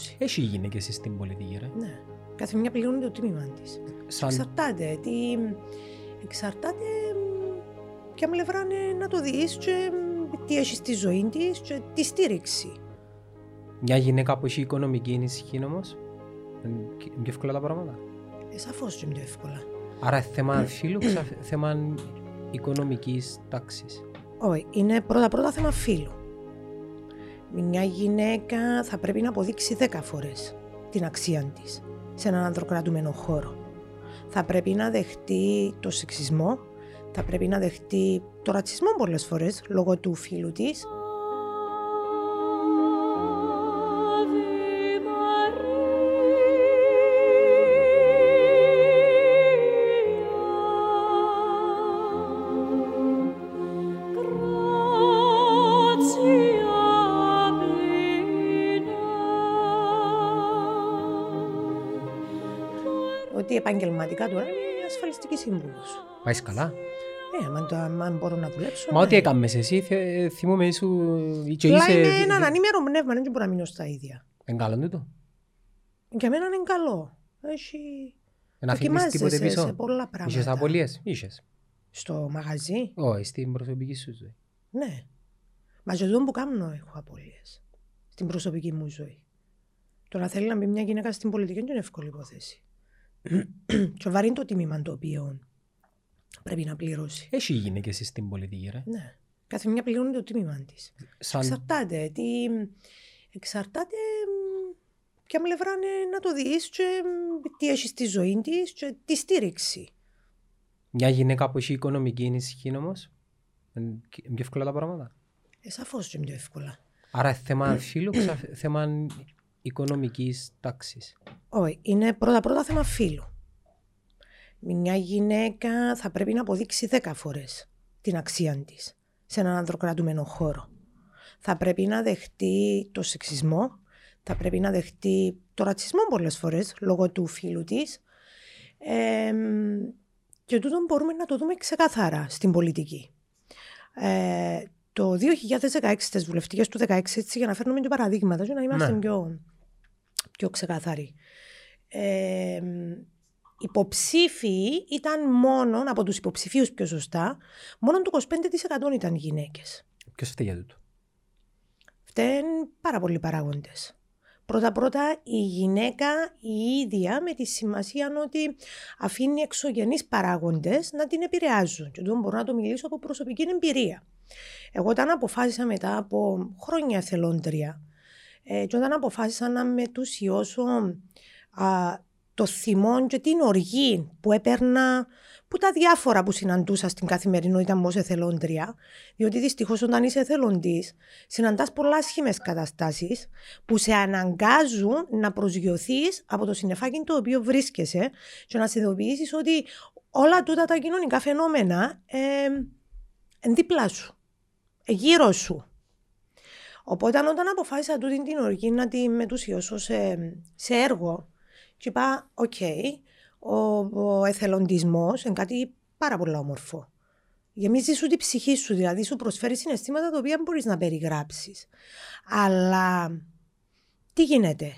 πληρώσει. Έχει γυναίκε στην πολιτική, ρε. Ναι. Κάθε μια πληρώνει το τίμημα της. Σαν... Εξαρτάται. Τι... Εξαρτάται μ, ποια πλευρά είναι να το δεις και μ, τι έχει στη ζωή της και τη στήριξη. Μια γυναίκα που έχει οικονομική ενισχύ όμως. Είναι πιο εύκολα τα πράγματα. Ε, Σαφώς και είναι πιο εύκολα. Άρα είναι θέμα φίλου, ξα... θέμα οικονομικής τάξης. Όχι, είναι πρώτα-πρώτα θέμα φίλου. Μια γυναίκα θα πρέπει να αποδείξει 10 φορές την αξία της σε έναν ανδροκρατούμενο χώρο. Θα πρέπει να δεχτεί το σεξισμό, θα πρέπει να δεχτεί το ρατσισμό πολλές φορές λόγω του φίλου της. Επαγγελματικά τώρα είναι ασφαλιστική σύμβουλος. Πάει καλά. Ε, αν, το, αν μπορώ να δουλέψω. Μα ναι. ό,τι έκαμες εσύ, θε- θυμούμαι ήσου και Απλά είσαι... είναι έναν ανήμερο πνεύμα, δεν μπορώ να μείνω στα ίδια. Εν καλό τούτο. Για μένα είναι καλό. Έχει... Να αφήνεις τίποτε Δοκιμάζεσαι πίσω. σε πολλά πράγματα. Είχες απολύες. Είχες. Στο μαγαζί, Όχι, στην προσωπική σου ζωή. ναι. Μα και εδώ που κάνω έχω απολύες. Στην προσωπική μου ζωή. Το να θέλει να μπει μια γυναίκα στην πολιτική δεν είναι εύκολη υπόθεση. Και βαρύ είναι το τίμημα το οποίο πρέπει να πληρώσει. Έχει γυναίκες στην πολιτική, ρε. Ναι. Κάθε μια πληρώνει το τίμημα της. Σαν... Εξαρτάται. Τι... Εξαρτάται μ, ποια πλευρά είναι να το δεις και μ, τι έχει στη ζωή της και τη στήριξη. Μια γυναίκα που έχει οικονομική ενισχύ όμως. Είναι πιο εύκολα τα πράγματα. Ε, σαφώς και είναι πιο εύκολα. Άρα είναι θέμα φίλου, ξα... θέμα οικονομικής τάξης. Όχι, είναι πρώτα-πρώτα θέμα φίλου. Μια γυναίκα θα πρέπει να αποδείξει 10 φορές την αξία της σε έναν ανδροκρατούμενο χώρο. Θα πρέπει να δεχτεί το σεξισμό, θα πρέπει να δεχτεί το ρατσισμό πολλές φορές λόγω του φίλου της. Ε, και τούτο μπορούμε να το δούμε ξεκάθαρα στην πολιτική. Ε, το 2016, στις βουλευτικές του 2016, έτσι, για να φέρνουμε και παραδείγματα και να είμαστε Ναι. πιο, πιο ξεκάθαροι. Ε, υποψήφοι ήταν μόνο, από τους υποψηφίους πιο σωστά, μόνο το 25% ήταν γυναίκες. Ποιος φταίει για τούτο; Φταίνουν πάρα πολλοί παράγοντες. Πρώτα-πρώτα η γυναίκα η ίδια με τη σημασία ότι αφήνει εξωγενείς παράγοντες να την επηρεάζουν. Και εδώ μπορώ να το μιλήσω από προσωπική εμπειρία. Εγώ όταν αποφάσισα μετά από χρόνια εθελόντρια ε, και όταν αποφάσισα να μετουσιώσω α, το θυμό και την οργή που έπαιρνα που τα διάφορα που συναντούσα στην καθημερινότητα μου ως εθελόντρια, διότι δυστυχώς όταν είσαι εθελοντής, συναντάς πολλά άσχημες καταστάσεις που σε αναγκάζουν να προσγειωθείς από το συννεφάκι το οποίο βρίσκεσαι και να συνειδητοποιήσεις ότι όλα τούτα τα κοινωνικά φαινόμενα ε, εν δίπλα σου, ε, γύρω σου. Οπότε όταν αποφάσισα τούτη την οργή να τη μετουσιώσω σε, σε έργο και είπα, οκ, ο, ο εθελοντισμός είναι κάτι πάρα πολύ όμορφο. Γεμίζει σου τη ψυχή σου, δηλαδή σου προσφέρει συναισθήματα τα οποία δεν μπορείς να περιγράψεις. Αλλά τι γίνεται,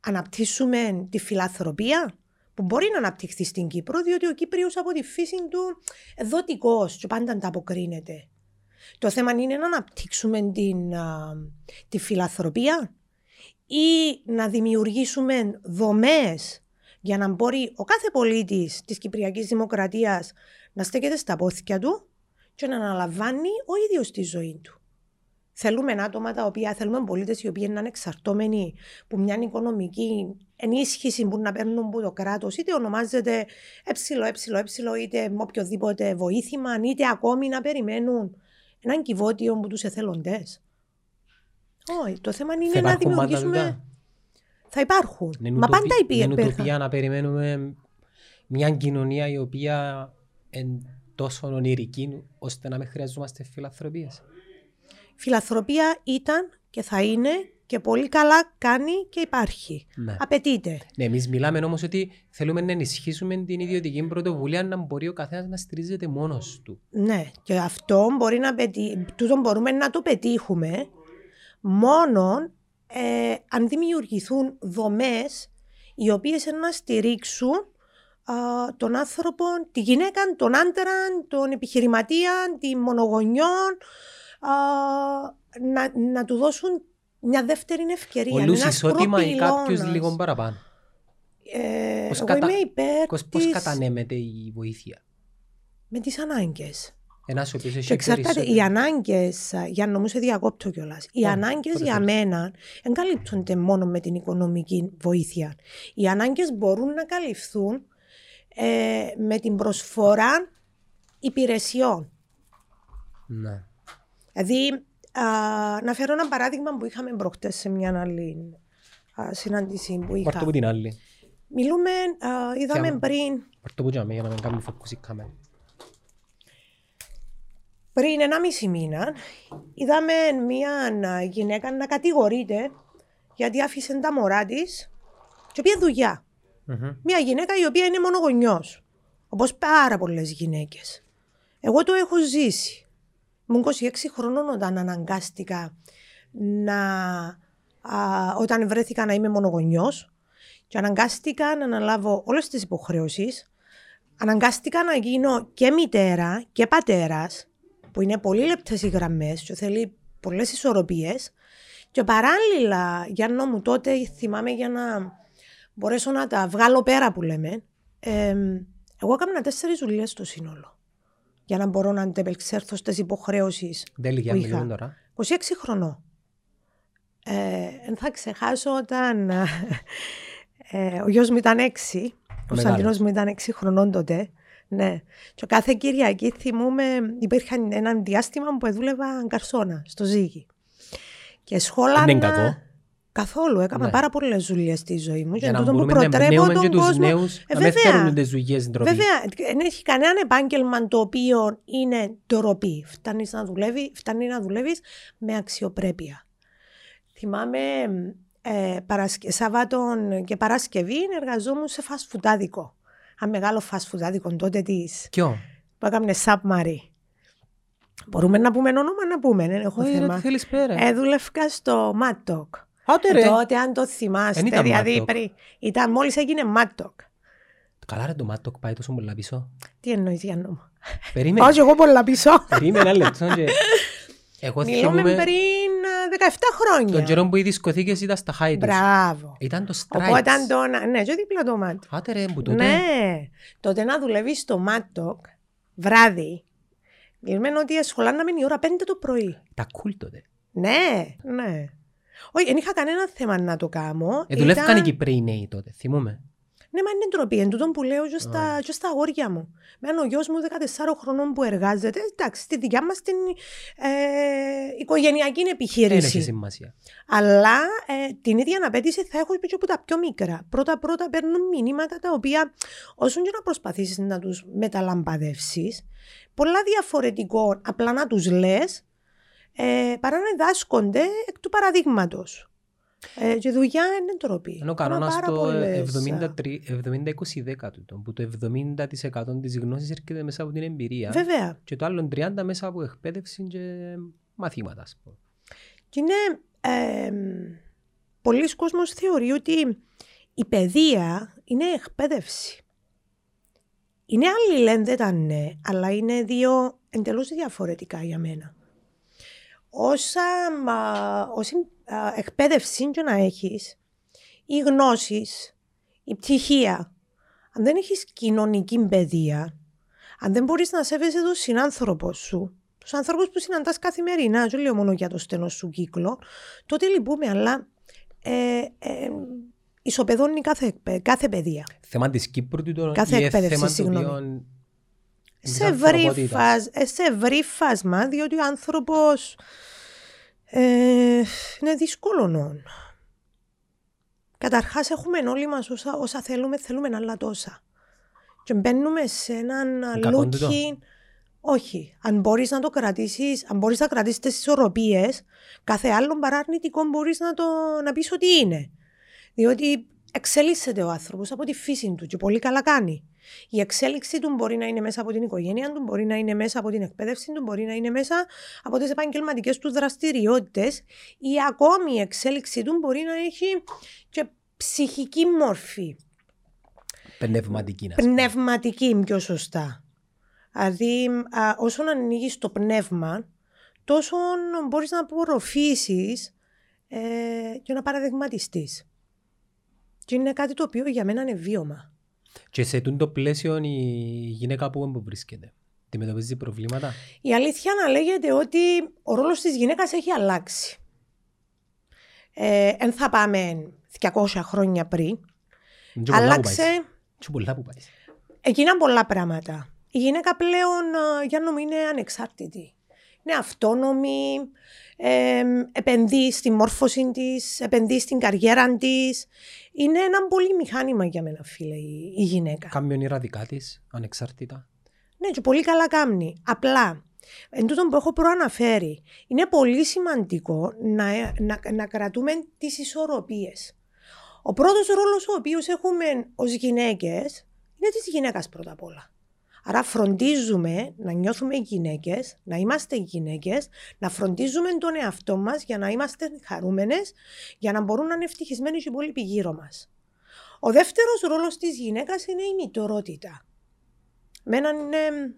αναπτύσσουμε τη φιλανθρωπία που μπορεί να αναπτυχθεί στην Κύπρο, διότι ο Κύπριος από τη φύση του δοτικός και πάντα ανταποκρίνεται. Το θέμα είναι να αναπτύξουμε την, α, τη φιλανθρωπία ή να δημιουργήσουμε δομές για να μπορεί ο κάθε πολίτης της Κυπριακής Δημοκρατίας να στέκεται στα πόθηκια του και να αναλαμβάνει ο ίδιος τη ζωή του. Θέλουμε άτομα τα οποία θέλουμε πολίτες οι οποίοι να είναι εξαρτώμενοι από μια οικονομική ενίσχυση που να παίρνουν από το κράτος, είτε ονομάζεται ε, ε, ε, είτε με οποιοδήποτε βοήθημα, είτε ακόμη να περιμένουν έναν κυβότιο από τους εθελοντές. Όχι, το θέμα είναι Θα να υπάρχουν πάντα δημιουργήσουμε. τούτα. Θα υπάρχουν. Είναι Μα ουτοπι- πάντα υπήρχε. Είναι ουτοπία να περιμένουμε μια κοινωνία η οποία είναι τόσο ονειρική ώστε να μην χρειαζόμαστε φιλανθρωπίες. Φιλανθρωπία ήταν και θα είναι και πολύ καλά κάνει και υπάρχει. Ναι. Απαιτείται. Ναι, εμείς μιλάμε όμως ότι θέλουμε να ενισχύσουμε την ιδιωτική πρωτοβουλία να μπορεί ο καθένας να στηρίζεται μόνος του. Ναι, και αυτό μπορεί να πετύ... τούτο μπορούμε να το πετύχουμε μόνο ε, αν δημιουργηθούν δομές οι οποίες είναι να στηρίξουν α, τον άνθρωπο, τη γυναίκα, τον άντρα, τον επιχειρηματία, τη μονογονιών, α, να, να του δώσουν μια δεύτερη ευκαιρία. Ο είναι Λούς ένας ισότιμα ή κάποιος προπυλώνας. λίγο παραπάνω. Ε, Πώς εγώ κατα- είμαι υπέρ Πώς, της... πώς κατανέμεται η βοήθεια; με τις ανάγκες. Ένας ο οποίος έχει Και εξαρτάται, οι περισσότερο. ανάγκες, για να μου σε διακόπτω κιόλας. Οι Ω, ανάγκες πότε για θέλεις. μένα δεν καλύπτονται μόνο με την οικονομική βοήθεια. Οι ανάγκες μπορούν να καλυφθούν ε, με την προσφορά υπηρεσιών. Ναι. Δηλαδή, α, να φέρω ένα παράδειγμα που είχαμε προχτές σε μια άλλη α, συνάντηση που είχα. Πάρ' το που την άλλη. Μιλούμε, α, είδαμε Πιάμε. πριν Πάρ' το που τζάμε για να μην κάνουμε focus η κάμερα. Πριν ένα μισή μήνα είδαμε μια α, γυναίκα να κατηγορείται γιατί άφησε τα μωρά της και πήγε δουλειά. Μμμ. Μια γυναίκα η οποία είναι μονογονιός. Όπως πάρα πολλές γυναίκες. Εγώ το έχω ζήσει. Ήμουν 26 χρονών όταν αναγκάστηκα να... α, όταν βρέθηκα να είμαι μονογονιός και αναγκάστηκα να αναλάβω όλες τις υποχρεώσεις. Αναγκάστηκα να γίνω και μητέρα και πατέρας, που είναι πολύ λεπτές οι γραμμές και θέλει πολλές ισορροπίες. Και παράλληλα, Γιάννο μου, τότε θυμάμαι για να μπορέσω να τα βγάλω πέρα που λέμε, ε, εγώ έκανα τέσσερις δουλειές στο σύνολο. Για να μπορώ να αντεπεξέλθω στις υποχρεώσεις Δεν ηλικία που είχα. μιλούμε τώρα. 26 χρονών. Ε, εν θα ξεχάσω όταν ε, ο γιος μου ήταν 6, ο Μεγάλος. Κωνσταντίνος μου ήταν 6 χρονών τότε. Ναι. Και κάθε Κυριακή θυμούμε, υπήρχε ένα διάστημα που δούλευα καρσόνα στο Ζήγη. Και σχόλανα... Είναι κακό. Καθόλου. Έκανα Ναι. πάρα πολλές δουλειές στη ζωή μου. Για Και να τούτο που μπορούμε να προτρέπω εμπνέουμε και τον τους κόσμο. νέους Ε, να μην βέβαια. θέλουν τις δουλειές ντροπή. Βέβαια, δεν έχει κανένα επάγγελμα το οποίο είναι ντροπή. Φτάνεις να δουλεύει, φτάνει να δουλεύεις με αξιοπρέπεια. Θυμάμαι ε, παρασκε... Σαββάτων και Παρασκευή εργαζόμουν σε φασφουτάδικο. Ένα μεγάλο φασφουντάδικο τότε της, Ποιο; που έκαμε submarine. Μπορούμε να πούμε όνομα να πούμε, δεν έχω Όχι ρε, θέμα. τι θέλεις πέρα. Έδουλευκα στο Mad Dog. Άντε ρε. Τότε αν το θυμάστε, Εν ήταν δηλαδή Mad Dog. πριν, ήταν μόλις έγινε Mad Dog. Καλά ρε το Mad Dog πάει τόσο πολλά πίσω. Τι εννοείς Γιάννο μου. Περίμενε. Όχι εγώ πολλά πίσω. Περίμενε ένα λεπτό. και- Εγώ Μιλούμε θυμούμαι πριν α, 17 χρόνια. τον καιρό που οι δισκοθήκες ήταν στα high τους. Μπράβο. Ήταν το Stripes. Οπότε το, να- ναι, και δίπλα το Μάτοκ. Άντε ρε, που τότε. Ναι, τότε να δουλεύεις στο Μάτοκ βράδυ. Μιλούμε ότι σχολάναμε η ώρα 5 το πρωί. Τα cool τότε. Ναι, ναι. Όχι, δεν είχα κανένα θέμα να το κάνω. Ε, δουλεύκαν οι Ήταν- Κυπρέοι νέοι τότε, θυμούμε. Ναι, μα είναι ντροπή. Εν τούτον που λέω και στα, και στα αγόρια μου. Με ο γιος μου 14 χρονών που εργάζεται, εντάξει, στη δικιά μας την ε, οικογενειακή Δεν επιχείρηση. έχει σημασία. Αλλά ε, την ίδια απέτηση θα έχω και από τα πιο μικρά. Πρώτα-πρώτα παίρνουν μηνύματα τα οποία, όσο και να προσπαθήσεις να τους μεταλαμπαδεύσεις, πολλά διαφορετικό απλά να τους λες, ε, παρά να διδάσκονται εκ του παραδείγματος. Ε, και δουλειά είναι τροπή. Ενώ ο Κάνω κανόνας πάρα το πολλές, 70-20-10 του, που το 70% της γνώσης έρχεται μέσα από την εμπειρία Βέβαια. και το άλλο 30% μέσα από εκπαίδευση και μαθήματα. ας πούμε. Και είναι. Ε, πολλοί κόσμος θεωρεί ότι η παιδεία είναι εκπαίδευση. Είναι αλληλένδετα ναι, αλλά είναι δύο εντελώς διαφορετικά για μένα. Όσα, μα, όση α, εκπαίδευση και να έχεις, οι γνώσεις, η πτυχία, αν δεν έχεις κοινωνική παιδεία, αν δεν μπορείς να σέβεσαι τον συνάνθρωπο σου, τους ανθρώπους που συναντάς καθημερινά, δεν λέω μόνο για το στενό σου κύκλο, τότε λυπούμε, αλλά ε, ε, ισοπεδώνει κάθε, εκπαί- κάθε παιδεία. Θέμα της Κύπρου του το Κάθε ή εκπαίδευση, θέμα το συγγνώμη. Οποίο της σε ευρύ, ανθρωπότητας. φασ- ε, σε ευρύ φάσμα, διότι ο άνθρωπος ε, είναι δύσκολο. νον. Καταρχάς έχουμε όλοι μας όσα, όσα θέλουμε, θέλουμε άλλα τόσα. Και μπαίνουμε σε έναν κακόν τούτο; λούκι... Όχι. Αν μπορείς να το κρατήσεις, αν μπορείς να κρατήσεις τις ισορροπίες, κάθε άλλο παράρνητικό μπορείς να, το, να πεις ότι είναι. Διότι εξελίσσεται ο άνθρωπος από τη φύση του και πολύ καλά κάνει. Η εξέλιξη του μπορεί να είναι μέσα από την οικογένεια του, μπορεί να είναι μέσα από την εκπαίδευση του, μπορεί να είναι μέσα από τις επαγγελματικές του δραστηριότητες ή ακόμη η εξέλιξη του μπορεί να έχει και ψυχική μόρφη. Πνευματική. Πνευματική πιο σωστά. Δηλαδή όσο ανοίγεις το πνεύμα τόσο μπορείς να απορροφήσεις ε, και να παραδειγματιστείς. Και είναι κάτι το οποίο για μένα είναι βίωμα. Και σε το πλαίσιο η γυναίκα που βρίσκεται, αντιμετωπίζει προβλήματα; Η αλήθεια να λέγεται ότι ο ρόλος της γυναίκας έχει αλλάξει. Ε, εν θα πάμε 200 χρόνια πριν. Άλλαξε... Και πολλά που πάει. Έγιναν πολλά πράγματα. Η γυναίκα πλέον για να είναι ανεξάρτητη. Είναι αυτόνομη, ε, επενδύει στη μόρφωση της, επενδύει στην καριέρα της. Είναι ένα πολύ μηχάνημα για μένα, φίλε, η, η γυναίκα. Κάνει όνειρα δικά της, ανεξάρτητα. Ναι, και πολύ καλά κάνει. Απλά, εν τούτο που έχω προαναφέρει, είναι πολύ σημαντικό να, να, να κρατούμε τις ισορροπίες. Ο πρώτος ρόλος ο οποίος έχουμε ως γυναίκες είναι της γυναίκας πρώτα απ' όλα. Άρα φροντίζουμε να νιώθουμε γυναίκες, να είμαστε γυναίκες, να φροντίζουμε τον εαυτό μας για να είμαστε χαρούμενες, για να μπορούν να είναι ευτυχισμένοι οι υπόλοιποι γύρω μας. Ο δεύτερος ρόλος της γυναίκας είναι η μητρότητα. Μένα είναι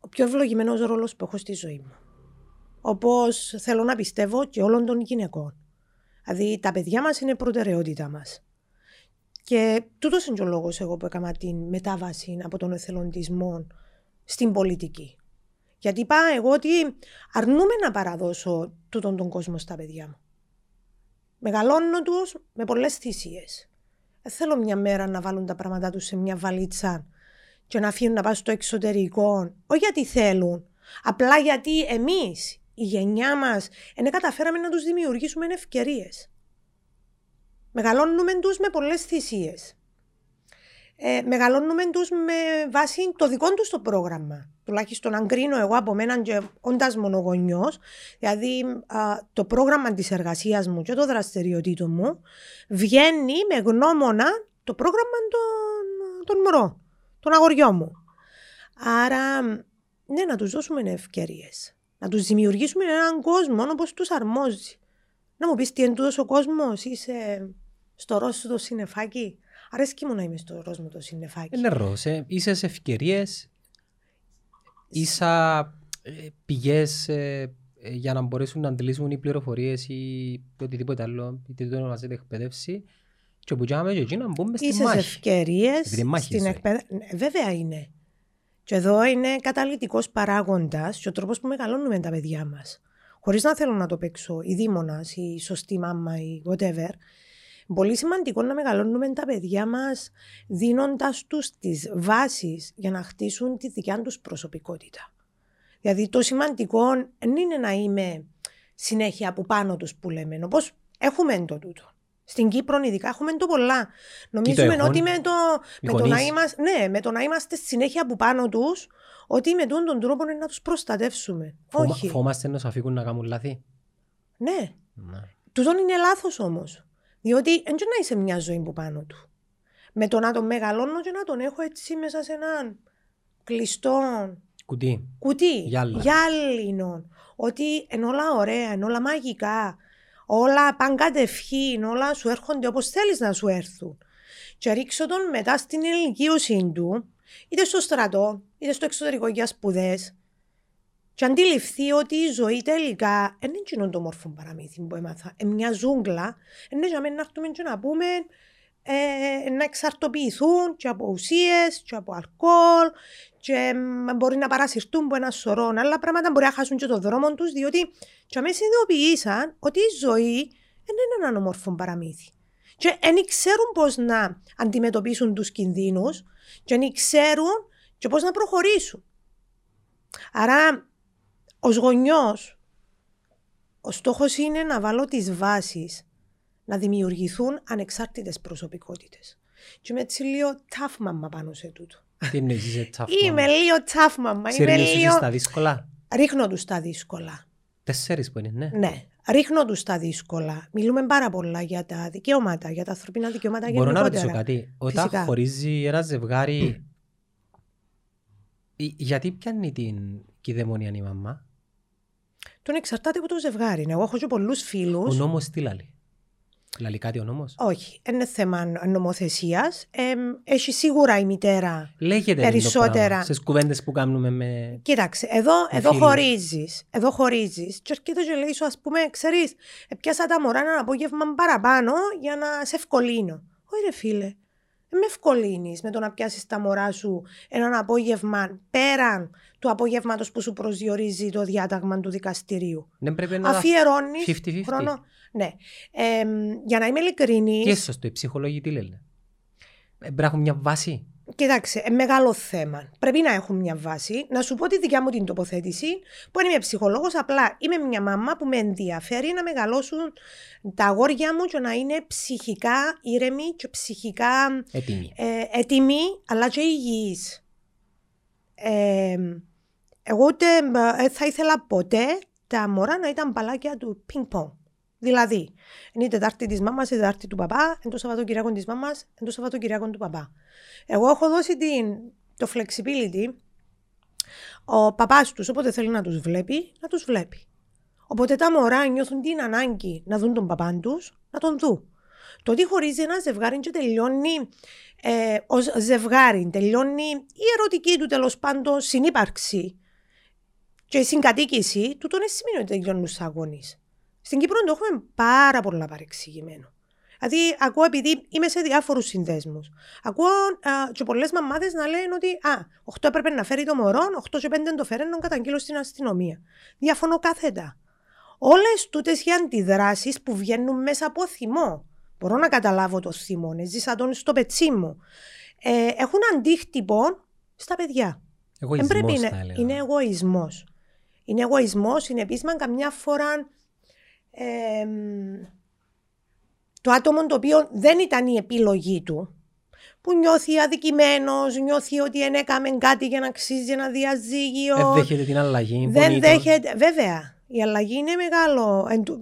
ο πιο ευλογημένος ρόλος που έχω στη ζωή μου. Όπως θέλω να πιστεύω και όλων των γυναικών. Δηλαδή τα παιδιά μας είναι προτεραιότητα μας. Και τούτος είναι ο λόγος εγώ που έκανα την μετάβαση από τον εθελοντισμό στην πολιτική. Γιατί είπα εγώ ότι αρνούμε να παραδώσω τούτον τον κόσμο στα παιδιά μου. Μεγαλώνω τους με πολλές θυσίες. Δεν θέλω μια μέρα να βάλουν τα πράγματα τους σε μια βαλίτσα και να αφήνουν να πάνε στο εξωτερικό. Όχι γιατί θέλουν. Απλά γιατί εμείς, η γενιά μας, δεν καταφέραμε να τους δημιουργήσουμε ευκαιρίες. Μεγαλώνουμε τους με πολλές θυσίες. Ε, μεγαλώνουμε τους με βάση το δικό τους το πρόγραμμα. Τουλάχιστον αν κρίνω εγώ από μένα και όντας μονογονιός, δηλαδή το πρόγραμμα της εργασίας μου και το δραστηριοτήτο μου βγαίνει με γνώμονα το πρόγραμμα των, των μωρών, των αγοριών μου. Άρα, ναι, να τους δώσουμε ευκαιρίες. Να τους δημιουργήσουμε έναν κόσμο όπως τους αρμόζει. Να μου πεις τι είναι ο κόσμος, είσαι στο ροζ το συννεφάκι; Αρέσκει μου να είμαι στο ροζ μου το συννεφάκι. Είναι ροζ, ε. Είσαι σε ευκαιρίες, ίσα ε, πηγές ε, ε, για να μπορέσουν να αντιλήσουν οι πληροφορίες ή οτιδήποτε άλλο, είτε το ονομάζεται εκπαίδευση και όπου και εκεί να μπούμε στη Είσαι μάχη. Είσαι σε ευκαιρίες στην εκπαίδευση. Ναι, βέβαια είναι. Και εδώ είναι καταλητικός παράγοντας και ο τρόπος που μεγαλώνουμε τα παιδιά μας. Χωρίς να θέλω να το παίξω η δίμονας, η σωστή μάμα ή whatever, Πολύ σημαντικό να μεγαλώνουμε τα παιδιά μας δίνοντας τους τις βάσεις για να χτίσουν τη δικιά τους προσωπικότητα. Δηλαδή το σημαντικό δεν είναι να είμαι συνέχεια από πάνω τους που λέμε, όπως έχουμε το τούτο. Στην Κύπρο ειδικά έχουμε το πολλά. Νομίζουμε το ότι με το, με το, να είμαστε, ναι, με το να είμαστε συνέχεια από πάνω τους, ότι με τον τρόπο είναι να τους προστατεύσουμε. Φωμα, Όχι. Φόμαστε να σου αφήγουν να κάνουν λάθη; Ναι. ναι. Τούτον είναι λάθος όμως. Διότι δεν να είσαι μια ζωή που πάνω του. Με το να τον μεγαλώνω και να τον έχω έτσι μέσα σε έναν κλειστό κουτί. κουτί. Γυάλινο. Ότι είναι όλα ωραία, είναι όλα μαγικά. Όλα πάνε κατευχήν, όλα σου έρχονται όπως θέλεις να σου έρθουν. Και ρίξω τον μετά στην ηλικίωση του, είτε στο στρατό, είτε στο εξωτερικό για σπουδές, και αντιληφθεί ότι η ζωή τελικά δεν είναι το μόρφο παραμύθι που έμαθα. Είναι μια ζούγκλα, είναι για μένα να έρθουμε και να πούμε ε, να εξαρτοποιηθούν και από ουσίες και από αλκοόλ και μπορεί να παρασυρθούν από ένας σωρό άλλα πράγματα, μπορεί να χάσουν και το δρόμο τους, διότι και με συνειδητοποίησαν ότι η ζωή δεν είναι ένα όμορφο παραμύθι. Και δεν ξέρουν πώς να αντιμετωπίσουν τους κινδύνους, και δεν ξέρουν και πώς να προχωρήσουν. Άρα ως γονιός, ο στόχος είναι να βάλω τις βάσεις να δημιουργηθούν ανεξάρτητες προσωπικότητες. Και είμαι έτσι λίγο tough μαμά πάνω σε τούτο. Τι εννοείς είσαι tough Είμαι λίγο tough μαμά. Είμαι λίγο... στα δύσκολα; Ρίχνω τους τα δύσκολα. Τέσσερις που είναι, ναι. Ναι. ρίχνω τους τα δύσκολα. Μιλούμε πάρα πολλά για τα δικαιώματα, για τα ανθρωπίνα δικαιώματα Μπορώ να γενικότερα. ρωτήσω κάτι; Όταν Φυσικά. χωρίζει ένα ζευγάρι, ε, γιατί πιάνει την κυδαιμονία η μαμά; Τον εξαρτάται από το ζευγάρι. Εγώ έχω και πολλούς φίλους. Ο νόμος τι λαλεί; Λαλεί κάτι ο νόμος; Όχι, είναι θέμα νομοθεσίας. έχει σίγουρα η μητέρα. Λέγεται Περισσότερα. Στις κουβέντες που κάνουμε με. Κοίταξε, εδώ, Με εδώ φίλους. χωρίζεις. Εδώ χωρίζεις. Και έρχεται και λέει σου, ας πούμε, ξέρεις, πιάσα τα μωρά ένα απόγευμα παραπάνω για να σε ευκολύνω. Όχι, ρε φίλε. Δεν με ευκολύνεις με το να πιάσεις τα μωρά σου έναν απόγευμα πέραν του απογεύματος που σου προσδιορίζει το διάταγμα του δικαστηρίου. Δεν πρέπει να. Αφιερώνεις 50-50. χρόνο. Ναι. Ε, για να είμαι ειλικρινή. Τι σωστό, οι ψυχολόγοι τι λένε; Ε, Πρέπει να έχουν μια βάση. Κοιτάξτε, ε, μεγάλο θέμα. Πρέπει να έχουν μια βάση. Να σου πω τη δικιά μου την τοποθέτηση, που δεν είμαι ψυχολόγος, απλά είμαι μια μαμά που με ενδιαφέρει να μεγαλώσουν τα αγόρια μου και να είναι ψυχικά ήρεμοι και ψυχικά Έτοιμοι. ε, έτοιμοι, αλλά και υγιείς. Ε, εγώ ούτε ε, θα ήθελα ποτέ τα μωρά να ήταν παλάκια του πινκ-πονγκ. Δηλαδή, είναι η Τετάρτη της μάμας, η Τετάρτη του παπά, είναι το Σαββατοκυριακό της μάμας, είναι το Σαββατοκυριακό του παπά. Εγώ έχω δώσει την, το flexibility ο παπάς τους, όποτε θέλει να τους βλέπει, να τους βλέπει. Οπότε τα μωρά νιώθουν την ανάγκη να δουν τον παπά τους, να τον δουν. Το ότι χωρίζει ένα ζευγάρι και τελειώνει ε, ως ζευγάρι, τελειώνει η ερωτική του τέλος πάντων συνύπαρξη και η συγκατοίκηση, τούτο δεν σημαίνει ότι τελειώνουν του αγώνε. Στην Κύπρο το έχουμε πάρα πολλά παρεξηγημένο. Δηλαδή, ακούω επειδή είμαι σε διάφορους συνδέσμους. Ακούω α, και πολλές μαμάδες να λένε ότι Α, 8 έπρεπε να φέρει το μωρό, 8 και 5 το φέρει να καταγγείλω στην αστυνομία. Διαφωνώ κάθετα. Όλες τούτες οι αντιδράσεις που βγαίνουν μέσα από θυμό. Μπορώ να καταλάβω το θυμό, ζήσα τον στο πετσί μου. Ε, έχουν αντίκτυπο στα παιδιά. Δεν Εγωισμός πρέπει θα να- έλεγα. Είναι εγωισμός. Είναι εγωισμός, είναι επίσημα καμιά φορά ε, το άτομο το οποίο δεν ήταν η επιλογή του, που νιώθει αδικημένος, νιώθει ότι δεν έκαμε κάτι για να αξίζει ένα διαζύγιο. Δεν δέχεται την αλλαγή. Δεν πονεί το. δέχεται. Βέβαια, η αλλαγή είναι μεγάλο. Εν τω-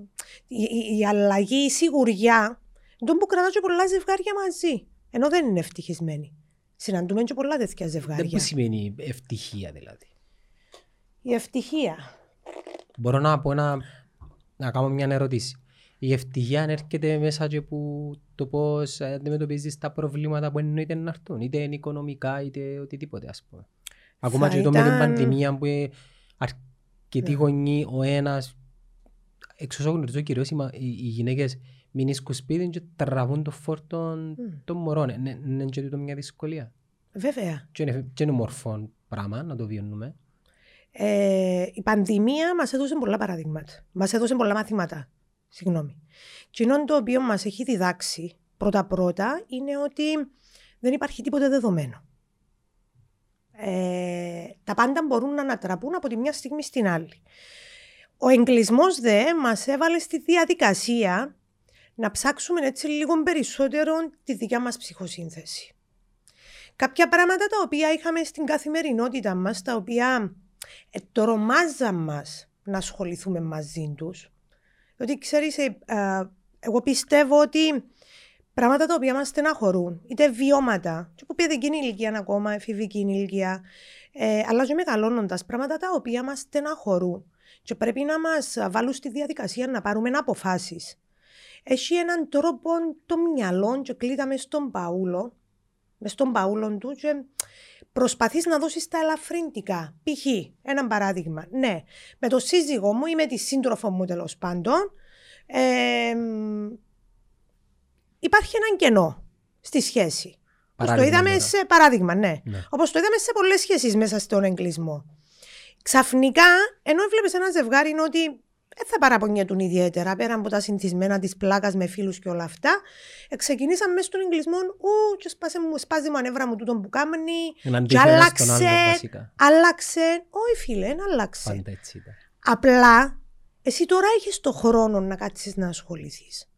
η, η- η αλλαγή, η σιγουριά, τον που κρατάς και πολλά ζευγάρια μαζί. Ενώ δεν είναι ευτυχισμένοι. Συναντούμε και πολλά τέτοια Δεν ζευγάρια. που σημαίνει ευτυχία δηλαδή. Η ευτυχία. Μπορώ να πω ένα, να κάνω μια ερώτηση. Η ευτυχία έρχεται μέσα και που το πώς αντιμετωπίζεις τα προβλήματα που εννοείται να έρθουν. Είτε είναι οικονομικά είτε οτιδήποτε ας πούμε. Ακόμα Θα και το με την ήταν- πανδημία που ε, αρκετοί Ναι. γονείς, ο ένας, εξ όσων γνωρίζω κυρίως οι, μα- οι, οι γυναίκες μείνουν σπίτι και τραβούν το φόρτο Μμ. των μωρών. Είναι είναι και τούτο μια δυσκολία. Βέβαια. Και είναι, και είναι μορφό πράγμα να το βιώνουμε. Ε, η πανδημία μας έδωσε πολλά παραδείγματα. Μας έδωσε πολλά μαθήματα. Συγγνώμη. Και ενώ το οποίο μας έχει διδάξει πρώτα-πρώτα είναι ότι δεν υπάρχει τίποτε δεδομένο. Ε, τα πάντα μπορούν να ανατραπούν από τη μια στιγμή στην άλλη. Ο εγκλισμός δε μας έβαλε στη διαδικασία να ψάξουμε έτσι λίγο περισσότερο τη δικιά μας ψυχοσύνθεση. Κάποια πράγματα τα οποία είχαμε στην καθημερινότητα μας, τα οποία ε, τρομάζαν μας να ασχοληθούμε μαζί τους. Διότι ξέρεις, ε, ε, εγώ πιστεύω ότι πράγματα τα οποία μας στεναχωρούν, είτε βιώματα, και που παιδική ηλικία ακόμα, εφηβική ηλικία, ε, αλλά και μεγαλώνοντας, πράγματα τα οποία μας στεναχωρούν και πρέπει να μας βάλουν στη διαδικασία να πάρουμε αποφάσεις. Έχει έναν τρόπο το μυαλό και κλείδα μες στον παούλο, μες στον παούλο του και προσπαθείς να δώσεις τα ελαφρυντικά. Π.χ. ένα παράδειγμα. Ναι, με το σύζυγό μου ή με τη σύντροφο μου τέλος πάντων ε, υπάρχει ένα κενό στη σχέση. Όπως το Παράδειγμα είδαμε τώρα. σε παράδειγμα, ναι. Ναι. Όπως το είδαμε σε πολλές σχέσεις μέσα στον εγκλισμό. Ξαφνικά, ενώ έβλεπες ένα ζευγάρι είναι ότι δεν θα παραπονιέτουν ιδιαίτερα πέρα από τα συνηθισμένα της πλάκας με φίλους και όλα αυτά. Ε, ξεκινήσαμε μέσα στον εγκλισμό. Ου, και σπάσε μου, σπάζει μου ανέβρα μου τούτον που κάνει. Είναι Και αντίθετο στον άλλο άλλαξε. βασικά. Άλλαξε. Όχι, φίλε, δεν άλλαξε. Πάντα έτσι ήταν. Απλά εσύ τώρα έχεις το χρόνο να κάτσεις να ασχοληθείς.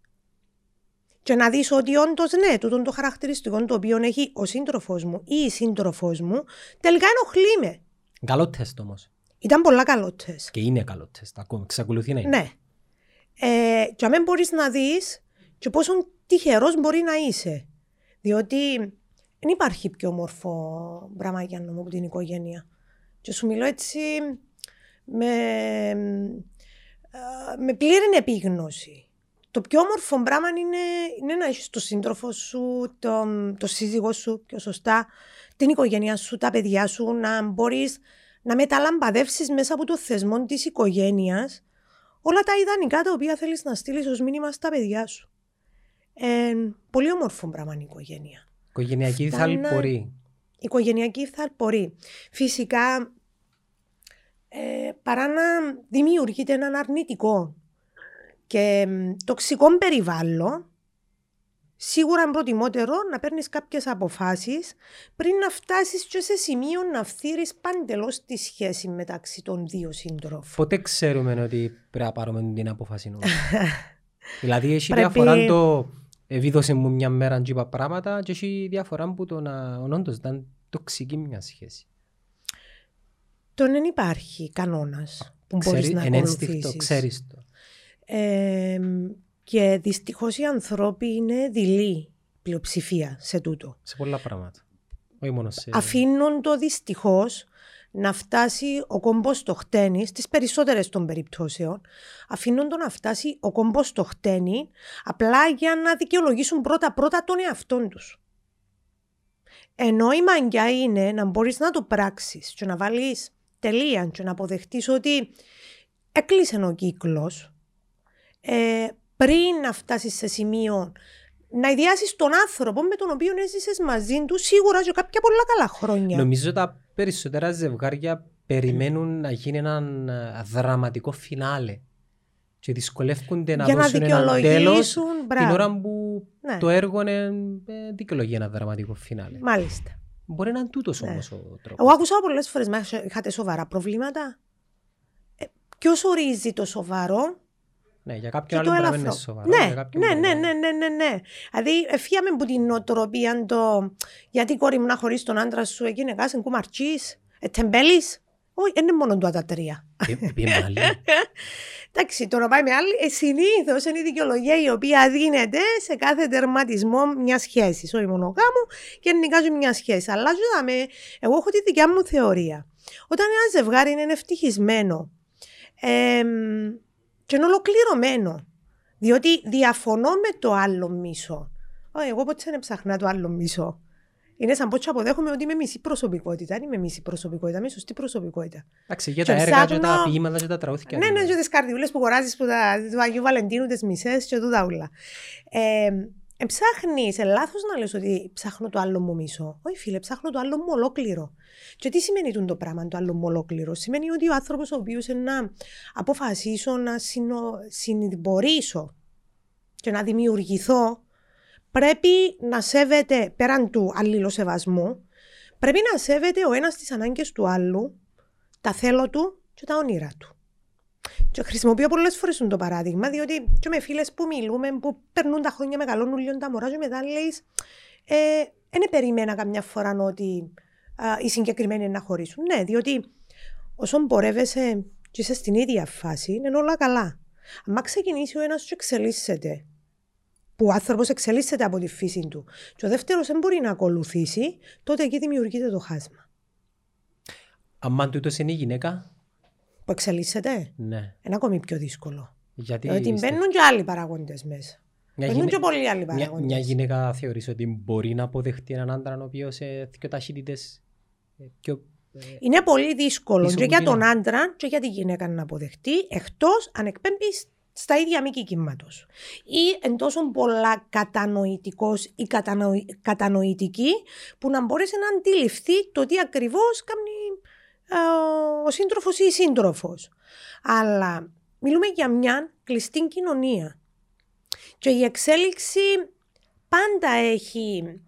Και να δεις ότι όντως ναι, τούτο το χαρακτηριστικό το οποίο έχει ο σύντροφο μου ή η σύντροφός μου, τελικά ενοχλεί με. Καλό τεστ όμως. Ήταν πολλά καλό τεστ. Και είναι καλό τεστ. Ακόμα εξακολουθεί να είναι. Ναι. Ε, και αν μπορείς να δεις και πόσο τυχερός μπορεί να είσαι. Διότι δεν υπάρχει πιο όμορφο πράγμα για να μου από την οικογένεια. Και σου μιλώ έτσι με, με πλήρη επίγνωση. Το πιο όμορφο πράγμα είναι, είναι να έχεις το σύντροφο σου, το, το σύζυγό σου, πιο σωστά, την οικογένειά σου, τα παιδιά σου, να μπορείς να μεταλαμπαδεύσει μέσα από το θεσμό της οικογένειας όλα τα ιδανικά τα οποία θέλεις να στείλεις ως μήνυμα στα παιδιά σου. Ε, πολύ όμορφο πράγμα είναι η οικογένεια. Οικογενειακή θαλπορή. Οικογενειακή θαλπορή. Φυσικά, ε, παρά να δημιουργείται έναν αρνητικό και τοξικό περιβάλλον, σίγουρα είναι προτιμότερο να παίρνεις κάποιες αποφάσεις πριν να φτάσεις και σε σημείο να φθείρεις παντελώς τη σχέση μεταξύ των δύο σύντροφων. Πότε ξέρουμε ότι πρέπει να πάρουμε την απόφαση Δηλαδή έχει Πρέπει... διαφορά το Εβίδωσε μου μια μέρα και είπα πράγματα και έχει διαφορά που το να όντως ήταν τοξική μια σχέση. Το δεν υπάρχει κανόνας που μπορείς να ακολουθήσεις. ξέρεις το. Ε, και δυστυχώς οι ανθρώποι είναι δειλοί πλειοψηφία σε τούτο. Σε πολλά πράγματα. Όχι μόνο σε... Αφήνουν το δυστυχώς να φτάσει ο κόμπος στο χτένι, στις περισσότερες των περιπτώσεων, αφήνουν το να φτάσει ο κόμπος στο χτένι απλά για να δικαιολογήσουν πρώτα-πρώτα τον εαυτό τους. Ενώ η μαγκιά είναι να μπορείς να το πράξεις και να βάλεις τελεία και να αποδεχτείς ότι έκλεισε ο κύκλος ε, πριν να φτάσεις σε σημείο να ιδιάσεις τον άνθρωπο με τον οποίο έζησες μαζί του σίγουρα για κάποια πολλά καλά χρόνια. Νομίζω τα περισσότερα ζευγάρια περιμένουν να γίνει ένα ε, δραματικό φινάλε και δυσκολεύονται να για δώσουν ένα τέλος την ώρα που ναι. το έργο είναι ε, δικαιολογεί ένα δραματικό φινάλε. Μάλιστα. Μπορεί να είναι τούτος ναι. όμως ο τρόπος. Εγώ άκουσα πολλές φορές, είχατε σοβαρά προβλήματα. Ε, ποιος ορίζει το σοβαρό; Ναι, για κάποιον άλλο πρέπει να είναι σοβαρό. Ναι, ναι, ναι, ναι, ναι, ναι, ναι. Δηλαδή, εφίαμε από την νοοτροπία το γιατί κόρη μου να χωρίσει τον άντρα σου, εκείνη κάσεν κουμαρτσής, ετεμπέλης. Όχι, είναι μόνο του τα τρία. Εντάξει, το να πάει με άλλη, ε, συνήθως είναι η δικαιολογία η οποία δίνεται σε κάθε τερματισμό μιας σχέσης. Όχι μόνο γάμου και νοικάζω μια σχέση. Αλλά ζούμε, εγώ έχω τη δικιά μου θεωρία. Όταν ένα ζευγάρι είναι ευτυχισμένο, ε, και είναι ολοκληρωμένο. Διότι διαφωνώ με το άλλο μίσο. εγώ ποτέ δεν ψαχνά το άλλο μίσο. Είναι σαν πως αποδέχομαι ότι είμαι μισή προσωπικότητα. Δεν είμαι μισή προσωπικότητα, είμαι σωστή προσωπικότητα. Εντάξει, για τα έργα ψάχνω... και τα ποίηματα και τα τραγούδια. Ναι, ναι, και τις καρδιούλες που αγοράζεις που τα, του Αγίου Βαλεντίνου, τις μισές και τούτα όλα. Ε, ε, ψάχνεις, σε λάθος να λες ότι ψάχνω το άλλο μου μισό. Όχι, φίλε, ψάχνω το άλλο μου ολόκληρο. Και τι σημαίνει το πράγμα το άλλο μου ολόκληρο; Σημαίνει ότι ο άνθρωπος ο οποίος είναι να αποφασίσω να συνο... συνειδητοποιήσω και να δημιουργηθώ, πρέπει να σέβεται πέραν του αλληλοσεβασμού, πρέπει να σέβεται ο ένας τις ανάγκες του άλλου, τα θέλω του και τα όνειρα του. Και χρησιμοποιώ πολλές φορές το παράδειγμα, διότι και με φίλες που μιλούμε, που περνούν τα χρόνια, μεγαλώνουν λίγο τα μωρά, και μετά λέει, ε, δεν περιμένα καμιά φορά ότι α, οι συγκεκριμένοι να χωρίσουν. Ναι, διότι όσο πορεύεσαι και είσαι στην ίδια φάση, είναι όλα καλά. Αν ξεκινήσει ο ένας και εξελίσσεται, που ο άνθρωπος εξελίσσεται από τη φύση του, και ο δεύτερος δεν μπορεί να ακολουθήσει, τότε εκεί δημιουργείται το χάσμα. Αν τούτος είναι η γυναίκα, που εξελίσσεται, ναι. είναι ακόμη πιο δύσκολο. Γιατί Διότι μπαίνουν και άλλοι παράγοντε μέσα. Μια μπαίνουν γυναι... και πολλοί άλλοι παράγοντε. Μια, μια γυναίκα θεωρείς ότι μπορεί να αποδεχτεί έναν άντρα ο οποίος σε δύο ταχύτητες. Ε, πιο... Ε, είναι πολύ δύσκολο και για τον άντρα και για τη γυναίκα να αποδεχτεί, εκτός αν εκπέμπει στα ίδια μήκη κύματος. Ή εν τόσο πολλά κατανοητικός ή κατανοη... κατανοητική, που να μπορέσει να αντιληφθεί το τι ακριβώς κάνει ο σύντροφος ή η σύντροφος. Αλλά μιλούμε για μια κλειστή κοινωνία. Και η εξέλιξη πάντα έχει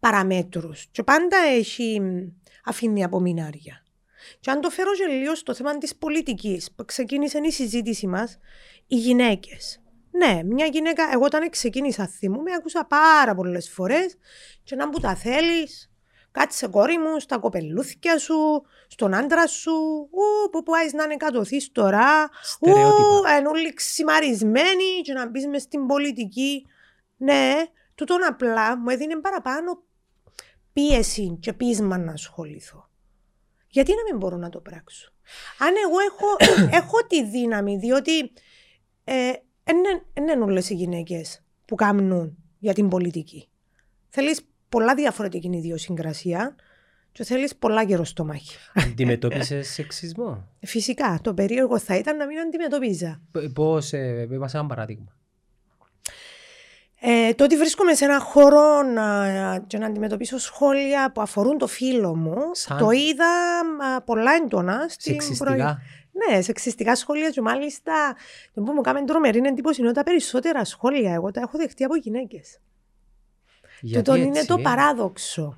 παραμέτρους και πάντα έχει αφήνει απομεινάρια. Και αν το φέρω και λίγο στο θέμα της πολιτικής που ξεκίνησε η συζήτηση μας, οι γυναίκες. Ναι, μια γυναίκα, εγώ όταν ξεκίνησα θυμούμαι, άκουσα πάρα πολλές φορές και να μου τα θέλεις, Κάτσε κόρη μου στα κοπελούθια σου, στον άντρα σου. Ου, που πάεις να είναι κατωθείς τώρα. Ου, Στερεότυπα. ενούλοι ξημαρισμένοι και να μπεις μες στην πολιτική. Ναι, τούτον απλά μου έδινε παραπάνω πίεση και πείσμα να ασχοληθώ. Γιατί να μην μπορώ να το πράξω; Αν εγώ έχω, έχω τη δύναμη, διότι ε, δεν είναι όλες οι γυναίκες που κάνουν για την πολιτική. Θέλεις πολλά διαφορετική ιδιοσυγκρασία και θέλεις πολλά γερό στομάχι. Αντιμετώπισες σεξισμό; Φυσικά, το περίεργο θα ήταν να μην αντιμετωπίζα. Π- Πώς, ε, μας ένα παράδειγμα. Ε, το ότι βρίσκομαι σε ένα χώρο να, και να αντιμετωπίσω σχόλια που αφορούν το φίλο μου, Σαν; το είδα α, πολλά έντονα στην Σεξιστικά; Ναι, σεξιστικά σχόλια και μάλιστα το που μου κάνει τρομερή εντύπωση είναι ότι τα περισσότερα σχόλια εγώ τα έχω δεχτεί από γυναίκες. Γιατί το είναι έτσι, το ε; παράδοξο.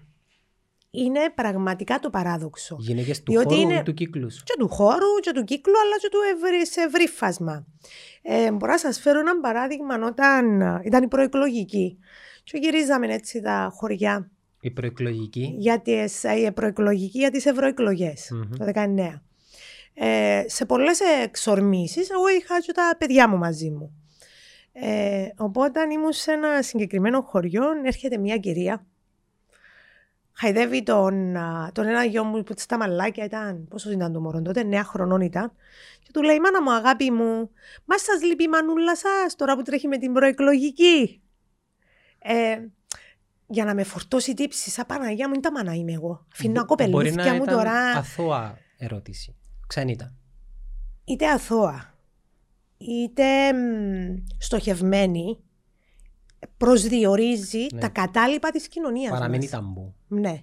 Είναι πραγματικά το παράδοξο. Γυναίκες του Διότι χώρου είναι- ή του κύκλους; σου. Και του χώρου και του κύκλου, αλλά και του ευρύ, σε ευρύ φάσμα. Ε, μπορώ να σας φέρω ένα παράδειγμα όταν α, ήταν η προεκλογική. Και γυρίζαμε έτσι τα χωριά Η προεκλογική; για τις, ε, η προεκλογική για τις ευρωεκλογές Μμμ. το 19. Ε, σε πολλές εξορμήσεις εγώ είχα και τα παιδιά μου μαζί μου. Ε, οπότε όταν ήμουν σε ένα συγκεκριμένο χωριό έρχεται μια κυρία χαϊδεύει τον, α, τον ένα γιο μου που στα μαλάκια ήταν, πόσο ήταν το μωρό τότε, 9 χρονών ήταν και του λέει μάνα μου αγάπη μου, μα σας λείπει η μανούλα σας τώρα που τρέχει με την προεκλογική; Ε, για να με φορτώσει τύψη, σαν Παναγία μου, είναι τα μάνα είμαι εγώ. Αφήνω Μπο- κοπελούθια Μπορεί να μου ήταν τώρα. αθώα ερώτηση. Ξαν ήταν. είτε αθώα, είτε μ, στοχευμένη, προσδιορίζει Ναι. τα κατάλοιπα της κοινωνίας Παραμένει μας. ταμπού. Ναι.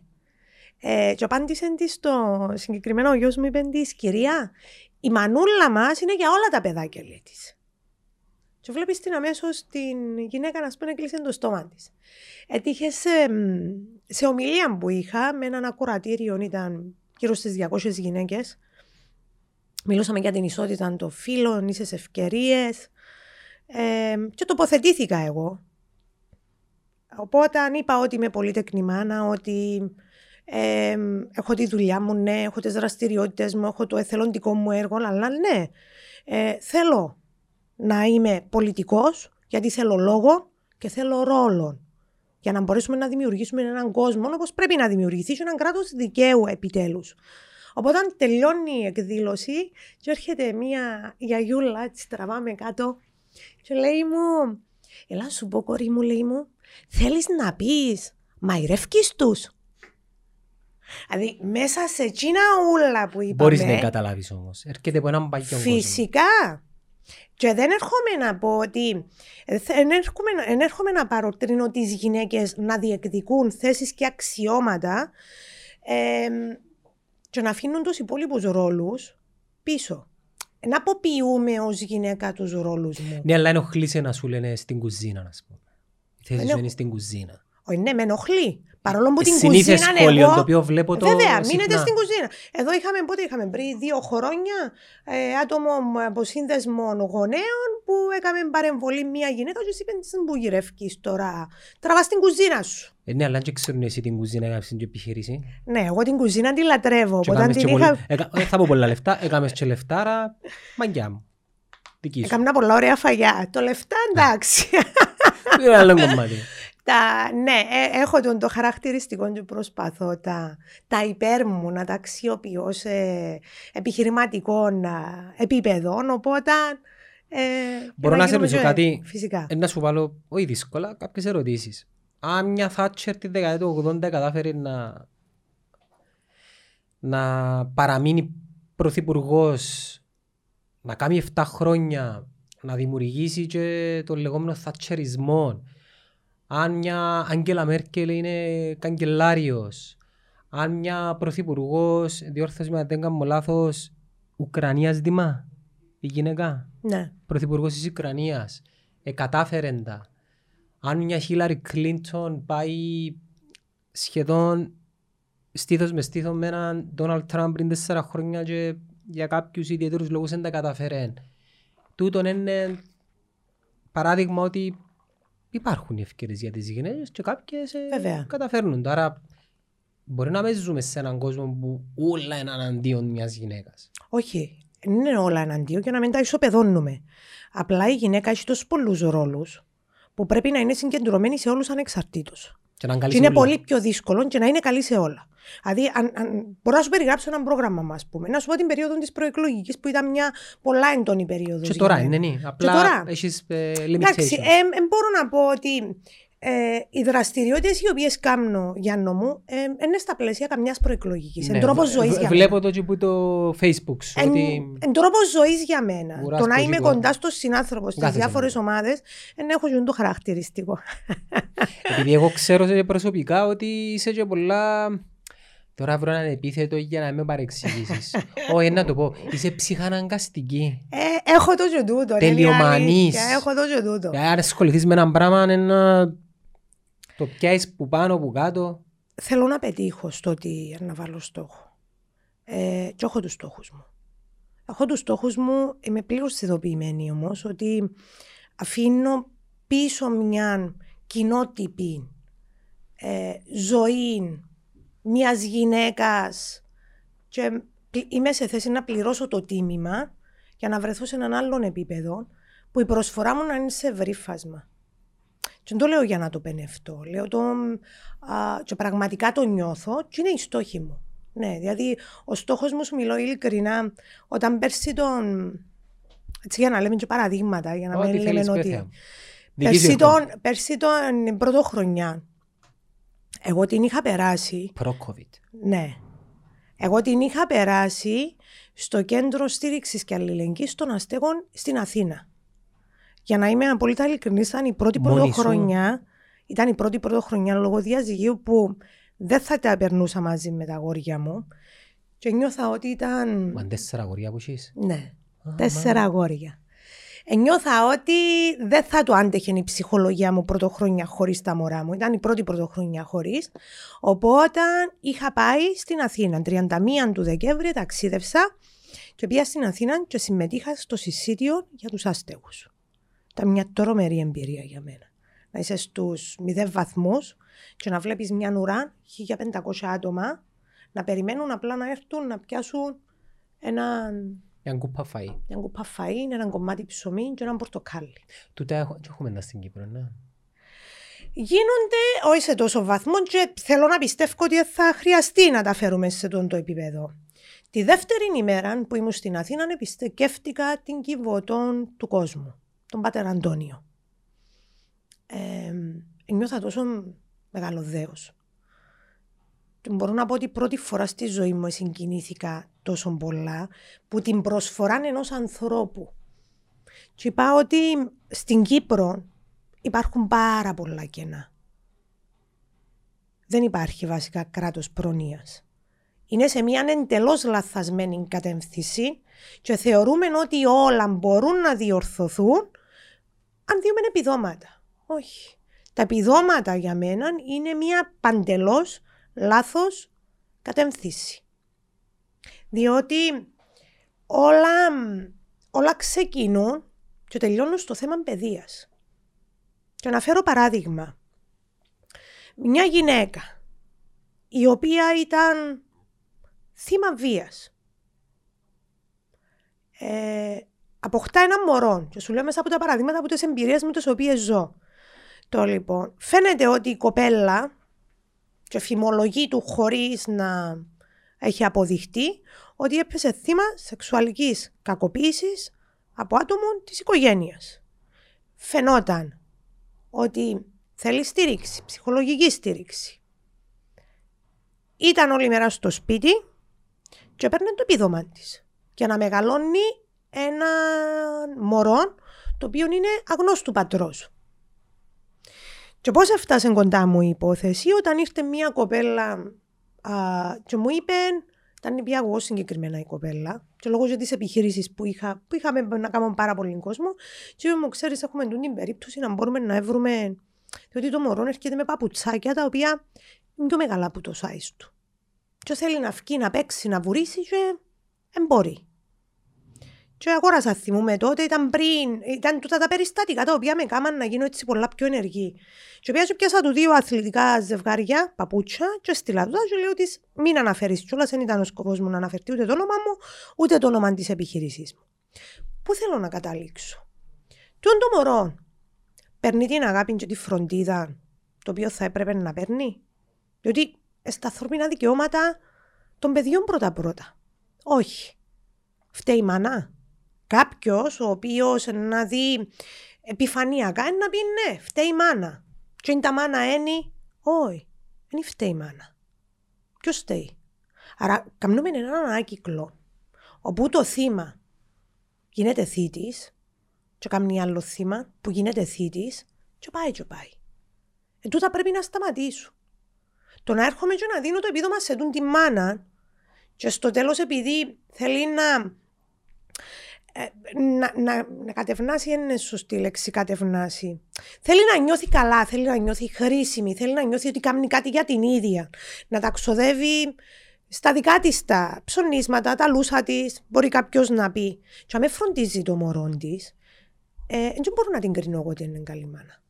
Ε, και απάντησε της στο συγκεκριμένο ο γιος μου είπε της, κυρία, η μανούλα μας είναι για όλα τα παιδάκια, λέει της. Και βλέπεις την αμέσως την γυναίκα να πούμε έκλεισε το στόμα της. Έτυχες σε, μ, σε ομιλία που είχα με έναν ακουρατήριο, ήταν γύρω στις 200 γυναίκες. Μιλούσαμε για την ισότητα των φίλων, ίσες ευκαιρίες. Ε, και τοποθετήθηκα εγώ. Οπότε αν είπα ότι είμαι πολύ τεκνημάνα, ότι ε, έχω τη δουλειά μου, ναι, έχω τις δραστηριότητες μου, έχω το εθελοντικό μου έργο, αλλά ναι, ε, θέλω να είμαι πολιτικός, γιατί θέλω λόγο και θέλω ρόλο. Για να μπορέσουμε να δημιουργήσουμε έναν κόσμο όπως πρέπει να δημιουργηθεί και έναν κράτος δικαίου επιτέλους. Οπότε όταν τελειώνει η εκδήλωση και έρχεται μια γιαγιούλα, έτσι τραβάμε κάτω και λέει μου, έλα σου πω κορί μου, λέει μου, θέλεις να πεις μαϊρεύκεις τους. Δηλαδή μέσα σε εκείνα ούλα που είπαμε, Μπορείς να καταλάβεις όμως. Έρχεται από έναν παγιό κόσμο. Φυσικά. Και δεν έρχομαι να πω ότι. ε, Δεν έρχομαι, να- δεν έρχομαι να παροτρύνω τις γυναίκες να διεκδικούν θέσεις και αξιώματα ε, και να αφήνουν τους υπόλοιπους ρόλους πίσω. Να αποποιούμε ως γυναίκα τους ρόλους μου. Ναι, αλλά ενοχλείσαι να σου λένε στην κουζίνα, να πούμε. Η θέση σου Ενοχ- είναι στην κουζίνα. Όχι, ναι, με ενοχλεί. Παρόλο που την Συνήθες κουζίνα σχόλιο εγώ... το οποίο βλέπω το Βέβαια, συχνά. μείνετε στην κουζίνα. Εδώ είχαμε, πότε είχαμε, πριν δύο χρόνια, ε, άτομο με- από σύνδεσμο γονέων που έκαμε παρεμβολή μια γυναίκα και της είπε «Τι που γυρεύκεις τώρα, τραβάς την κουζίνα σου. Ε, ναι, αλλά αν και ξέρουν εσύ την κουζίνα έκαμες την επιχείρηση. Ναι, εγώ την κουζίνα τη λατρεύω. Και Οπότε αν έκαμες την και είχα... πολύ- έκα- ε, Θα πω πολλά λεφτά, έκαμες και λεφτάρα, μαγκιά μου. Δική σου. Έκανα πολλά ωραία φαγιά. Το λεφτά εντάξει. Είναι άλλο κομμάτι. Τα, ναι, ε, έχω τον, το χαρακτηριστικό και προσπαθώ τα, τα υπέρ μου να τα αξιοποιώ σε επιχειρηματικών α, επίπεδων. Οπότε. Ε, Μπορώ να σε γίνομαι ρωτήσω και- κάτι; Φυσικά. Ε, να σου βάλω, όχι δύσκολα, κάποιες ερωτήσεις. Αν μια Θάτσερ τη δεκαετία του 80 κατάφερε να, να παραμείνει πρωθυπουργός, να κάνει 7 χρόνια, να δημιουργήσει και τον λεγόμενο θατσερισμό, αν μια Άγγελα Μέρκελ είναι καγκελάριος, αν μια πρωθυπουργός, διόρθωση με αν δεν κάνω λάθος, Ουκρανίας Δημά, η γυναίκα; Ναι. πρωθυπουργός της Ουκρανίας ε, κατάφερε τα. Αν μια Χίλαρη Κλίντον πάει σχεδόν στήθος με στήθος με έναν Ντόναλτ Τραμπ πριν τέσσερα χρόνια και για κάποιους ιδιαίτερους λόγους δεν τα καταφέρεν. Τούτον είναι παράδειγμα ότι υπάρχουν οι ευκαιρίες για τις γυναίκες και κάποιες ε, Βέβαια. καταφέρνουν. το. Άρα μπορεί να μην ζούμε σε έναν κόσμο που όλα είναι εναντίον μιας γυναίκας. Όχι, δεν είναι όλα εναντίον και να μην τα ισοπεδώνουμε. Απλά η γυναίκα έχει τόσους πολλούς ρόλους που πρέπει να είναι συγκεντρωμένη σε όλους ανεξαρτήτως. Και, να είναι καλή Και σε είναι όλα. πολύ πιο δύσκολο και να είναι καλή σε όλα. Δηλαδή, αν, αν, μπορώ να σου περιγράψω ένα πρόγραμμα μας, πούμε. Να σου πω την περίοδο της προεκλογικής που ήταν μια πολλά έντονη περίοδος. Και τώρα είναι, ναι. Απλά τώρα. έχεις ε, Εντάξει, limitations. ε, ε, μπορώ να πω ότι ε, οι δραστηριότητες οι οποίες κάνω για μου ε, είναι στα πλαίσια καμιάς προεκλογικής. Ναι, Εν τρόπος β- ζωής β- για Βλέπω μένα. το και που το Facebook σου, Εν, ότι εν τρόπος ζωής για μένα. Βουράς το να το είμαι τίποτα. κοντά στον συνάνθρωπο στις Κάθεσαι διάφορες μόνο. ομάδες, δεν έχω και το χαρακτηριστικό. επειδή εγώ ξέρω σε προσωπικά ότι είσαι και πολλά... Τώρα βρω έναν επίθετο για να με παρεξηγήσεις. Όχι, να το πω. Είσαι ψυχαναγκαστική. Ε, έχω το και τούτο. είναι η Τελειομανής. αλήθεια, Έχω το και τούτο. Ε, Αν ασχοληθείς με έναν πράγμα, είναι να το πιάσεις που πάνω, που κάτω. Θέλω να πετύχω στο ότι να βάλω στόχο. Ε, και έχω τους στόχους μου. Έχω τους στόχους μου, είμαι πλήρως συνειδητοποιημένη όμως, ότι αφήνω πίσω μια κοινότυπη ε, ζωή μιας γυναίκας και πλη- είμαι σε θέση να πληρώσω το τίμημα για να βρεθώ σε έναν άλλον επίπεδο που η προσφορά μου να είναι σε ευρύ φάσμα. Και δεν το λέω για να το πενευτώ. Λέω το, α, και πραγματικά το νιώθω και είναι η στόχη μου. Ναι, δηλαδή ο στόχος μου, σου μιλώ ειλικρινά, όταν πέρσι τον... Έτσι για να λέμε και παραδείγματα, για να Ό,τι μην θέλεις, λέμε πες, ότι... Θεέ μου. Δική σου Πέρσι εικόνα. τον, πέρσι τον πρώτο χρονιά, εγώ την είχα περάσει, Προ-COVID. ναι, εγώ την είχα περάσει στο κέντρο στήριξης και αλληλεγγύης των αστέγων στην Αθήνα. Για να είμαι απόλυτα ειλικρινής, ήταν η πρώτη Μόνη σου; πρωτοχρονιά. Ήταν η πρώτη πρωτοχρονιά λόγω διαζυγίου που δεν θα τα περνούσα μαζί με τα αγόρια μου. Και νιώθα ότι ήταν. Μα τέσσερα αγοριά που έχεις. Ναι, Α, τέσσερα αγόρια. Ε, νιώθα ότι δεν θα το άντεχε η ψυχολογία μου πρωτοχρόνια χωρίς τα μωρά μου. Ήταν η πρώτη πρωτοχρόνια χωρίς. Οπότε είχα πάει στην Αθήνα. 31 του Δεκέμβρη ταξίδευσα και πήγα στην Αθήνα και συμμετείχα στο συσίτιο για τους άστεγους. Ήταν μια τρομερή εμπειρία για μένα. Να είσαι στους μηδέν βαθμούς και να βλέπεις μια ουρά 1500 άτομα να περιμένουν απλά να έρθουν να πιάσουν έναν Μια κούπα φαΐ. μια κούπα φαΐ, ένα κομμάτι ψωμί και ένα πορτοκάλι. Τούτα έχω- και έχουμε τα στην Κύπρο, ναι. Γίνονται όχι σε τόσο βαθμό και θέλω να πιστεύω ότι θα χρειαστεί να τα φέρουμε σε τον το επίπεδο. Τη δεύτερη ημέρα που ήμουν στην Αθήνα επισκέφτηκα την κυβωτών του κόσμου, τον Πάτερ Αντώνιο. Ε, νιώθα τόσο μεγάλο δέος. Και μπορώ να πω ότι πρώτη φορά στη ζωή μου συγκινήθηκα τόσο πολλά που την προσφορά ενός ανθρώπου. Και είπα ότι στην Κύπρο υπάρχουν πάρα πολλά κενά. Δεν υπάρχει βασικά κράτος προνοίας. Είναι σε μια εντελώς λαθασμένη κατεύθυνση και θεωρούμε ότι όλα μπορούν να διορθωθούν αν δίνουμε επιδόματα. Όχι. Τα επιδόματα για μένα είναι μια παντελώς λάθος κατεύθυνση. Διότι όλα, όλα ξεκινούν και τελειώνουν στο θέμα παιδείας. Και να φέρω παράδειγμα. Μια γυναίκα η οποία ήταν θύμα βίας. Ε, αποκτά ένα μωρό και σου λέω μέσα από τα παραδείγματα από τις εμπειρίες με τις οποίες ζω. Το λοιπόν, φαίνεται ότι η κοπέλα και φημολογεί του χωρίς να έχει αποδειχτεί ότι έπεσε θύμα σεξουαλικής κακοποίησης από άτομο της οικογένειας. Φαινόταν ότι θέλει στήριξη, ψυχολογική στήριξη. Ήταν όλη μέρα στο σπίτι και έπαιρνε το επίδομα της. Για να μεγαλώνει ένα μωρό το οποίο είναι αγνώστου πατρός. Και πώς έφτασε κοντά μου η υπόθεση όταν ήρθε μια κοπέλα α, και μου είπε, ήταν η εγώ συγκεκριμένα η κοπέλα και λόγω για τις επιχειρήσεις που, είχα, που είχαμε να κάνουμε πάρα πολύ κόσμο και είπε μου ξέρεις έχουμε την περίπτωση να μπορούμε να βρούμε διότι το μωρό έρχεται με παπουτσάκια τα οποία είναι πιο μεγάλα από το size του. Και θέλει να βγει, να παίξει, να βουρήσει και δεν μπορεί. Και αγόρασα, θυμούμε τότε, ήταν πριν, ήταν τούτα τα περιστατικά τα οποία με κάμαν να γίνω έτσι πολλά πιο ενεργή. Και πιάσα, πιάσα του δύο αθλητικά ζευγάρια, παπούτσια, και στείλα του και λέω της μην αναφέρεις κιόλας, δεν ήταν ο σκοπός μου να αναφερθεί ούτε το όνομα μου, ούτε το όνομα της επιχείρησής μου. Πού θέλω να καταλήξω; Τον το μωρό παίρνει την αγάπη και τη φροντίδα το οποίο θα έπρεπε να παίρνει. Διότι στα ανθρώπινα δικαιώματα των παιδιών πρώτα-πρώτα. Όχι. Φταίει η μανά. Κάποιος ο οποίος να δει επιφανειακά είναι να πει ναι, φταίει η μάνα. Και είναι τα μάνα ένι, όχι, δεν φταίει η μάνα. Ποιος φταίει. Άρα, κάνουμε έναν άκυκλο όπου το θύμα γίνεται θήτης, και κάνει άλλο θύμα που γίνεται θήτης, και πάει, και πάει. Ε, τούτα πρέπει να σταματήσουν. Το να έρχομαι και να δίνω το επίδομα σε τούν τη μάνα, και στο τέλος επειδή θέλει να ε, να, να, να κατευνάσει είναι σωστή λέξη κατευνάσει. Θέλει να νιώθει καλά, θέλει να νιώθει χρήσιμη, θέλει να νιώθει ότι κάνει κάτι για την ίδια. Να τα ξοδεύει στα δικά της τα ψωνίσματα, τα λούσα της, μπορεί κάποιος να πει. Και αν με φροντίζει το μωρό της, ε, δεν μπορώ να την κρίνω εγώ ότι είναι καλή μάνα.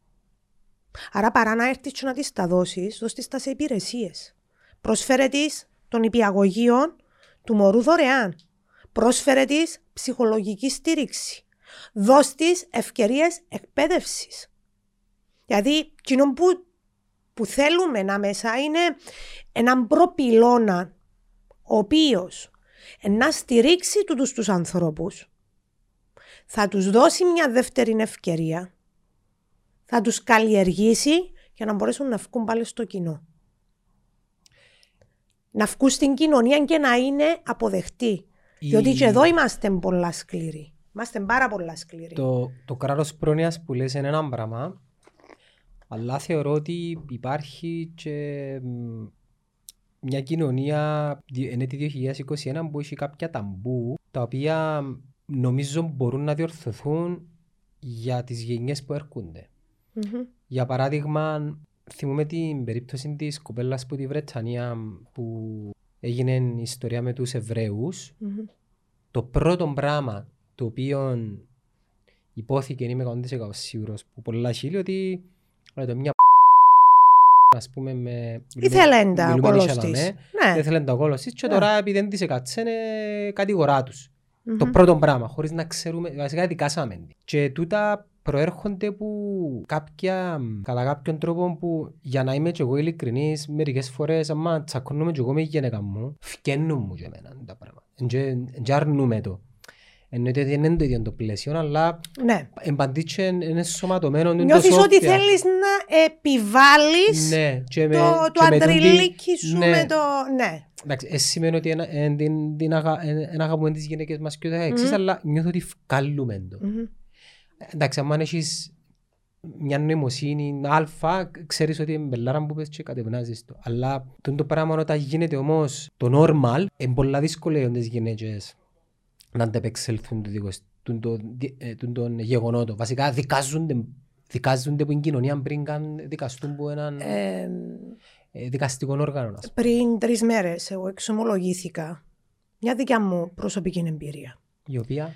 Άρα παρά να έρθεις και να της τα δώσεις, δώσει τα σε υπηρεσίες. Πρόσφερε της των υπηαγωγείων του μωρού δωρεάν. Πρόσφερε της ψυχολογική στήριξη. Δώσ' της ευκαιρίες εκπαίδευσης. Δηλαδή, εκείνο που, που θέλουμε να μέσα είναι έναν προπυλώνα ο οποίος να στηρίξει τούτους τους ανθρώπους, θα τους δώσει μια δεύτερη ευκαιρία, θα τους καλλιεργήσει για να μπορέσουν να βγουν πάλι στο κοινό. Να βγουν στην κοινωνία και να είναι αποδεκτοί. Διότι και εδώ είμαστε πολλά σκληροί. Είμαστε πάρα πολλά σκληροί. Το, το κράτος πρόνοιας που λες είναι ένα πράγμα, αλλά θεωρώ ότι υπάρχει και μια κοινωνία είναι τη 2021 που έχει κάποια ταμπού τα οποία νομίζω μπορούν να διορθωθούν για τις γενιές που έρχονται. Mm-hmm. Για παράδειγμα, θυμούμε την περίπτωση της κοπέλας που τη Βρετανία που έγινε η ιστορία με τους Εβραίους. Mm-hmm. Το πρώτο πράγμα το οποίο υπόθηκε, είμαι 100% σίγουρος, που πολλά χείλη, ότι το μια ας πούμε με... Ήθελε τα κόλος της. Ναι. Ήθελε τα κόλος της και ναι. τώρα επειδή δεν της έκατσε κατηγορά τους. Mm-hmm. Το πρώτο πράγμα, χωρίς να ξέρουμε, βασικά δικάσαμε. Και τούτα προέρχονται που κάποια, κατά κάποιον τρόπο που για να είμαι και εγώ ειλικρινής μερικές φορές άμα τσακώνουμε και εγώ με η γυναίκα μου φκένουν μου και εμένα τα πράγματα και αρνούμε το Εννοείται ότι δεν είναι το ίδιο το πλαίσιο, αλλά ναι. εμπαντήτσε είναι σωματωμένο. Νιώθεις ότι θέλεις να επιβάλλεις ναι, και με, το, το αντριλίκι σου ναι. με το... Ναι. Εντάξει, εσύ σημαίνει ότι δεν αγαπούμε τις γυναίκες μας και ούτε εξής, αλλά νιώθω ότι βγάλουμε το. Εντάξει, αν έχεις μια νοημοσύνη αλφα, ξέρεις ότι είναι μπελάρα που πες και κατευνάζεις το. Αλλά το πράγμα όταν γίνεται όμως το normal, είναι πολλά δύσκολο για τις γυναίκες να αντεπεξέλθουν το, το, το, γεγονότο. Βασικά δικάζονται, δικάζονται από την κοινωνία πριν καν δικαστούν από έναν ε, δικαστικό όργανο. Πριν τρεις μέρες εγώ εξομολογήθηκα μια δικιά μου προσωπική εμπειρία. Η οποία;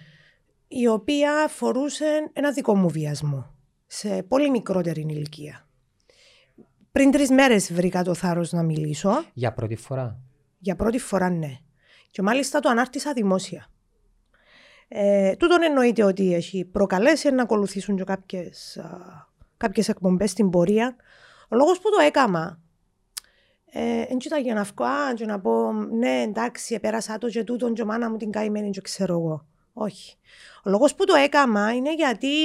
Η οποία αφορούσε ένα δικό μου βιασμό σε πολύ μικρότερη ηλικία. Πριν τρεις μέρες βρήκα το θάρρος να μιλήσω. Για πρώτη φορά; Για πρώτη φορά, ναι. Και μάλιστα το ανάρτησα δημόσια. Ε, τούτον εννοείται ότι έχει προκαλέσει να ακολουθήσουν και κάποιες, α, κάποιες εκπομπές στην πορεία. Ο λόγος που το έκανα δεν ε, για να βγω και να πω ναι εντάξει πέρασα το και τούτον και μάνα μου την καημένη και ξέρω εγώ. Όχι. Ο λόγος που το έκανα είναι γιατί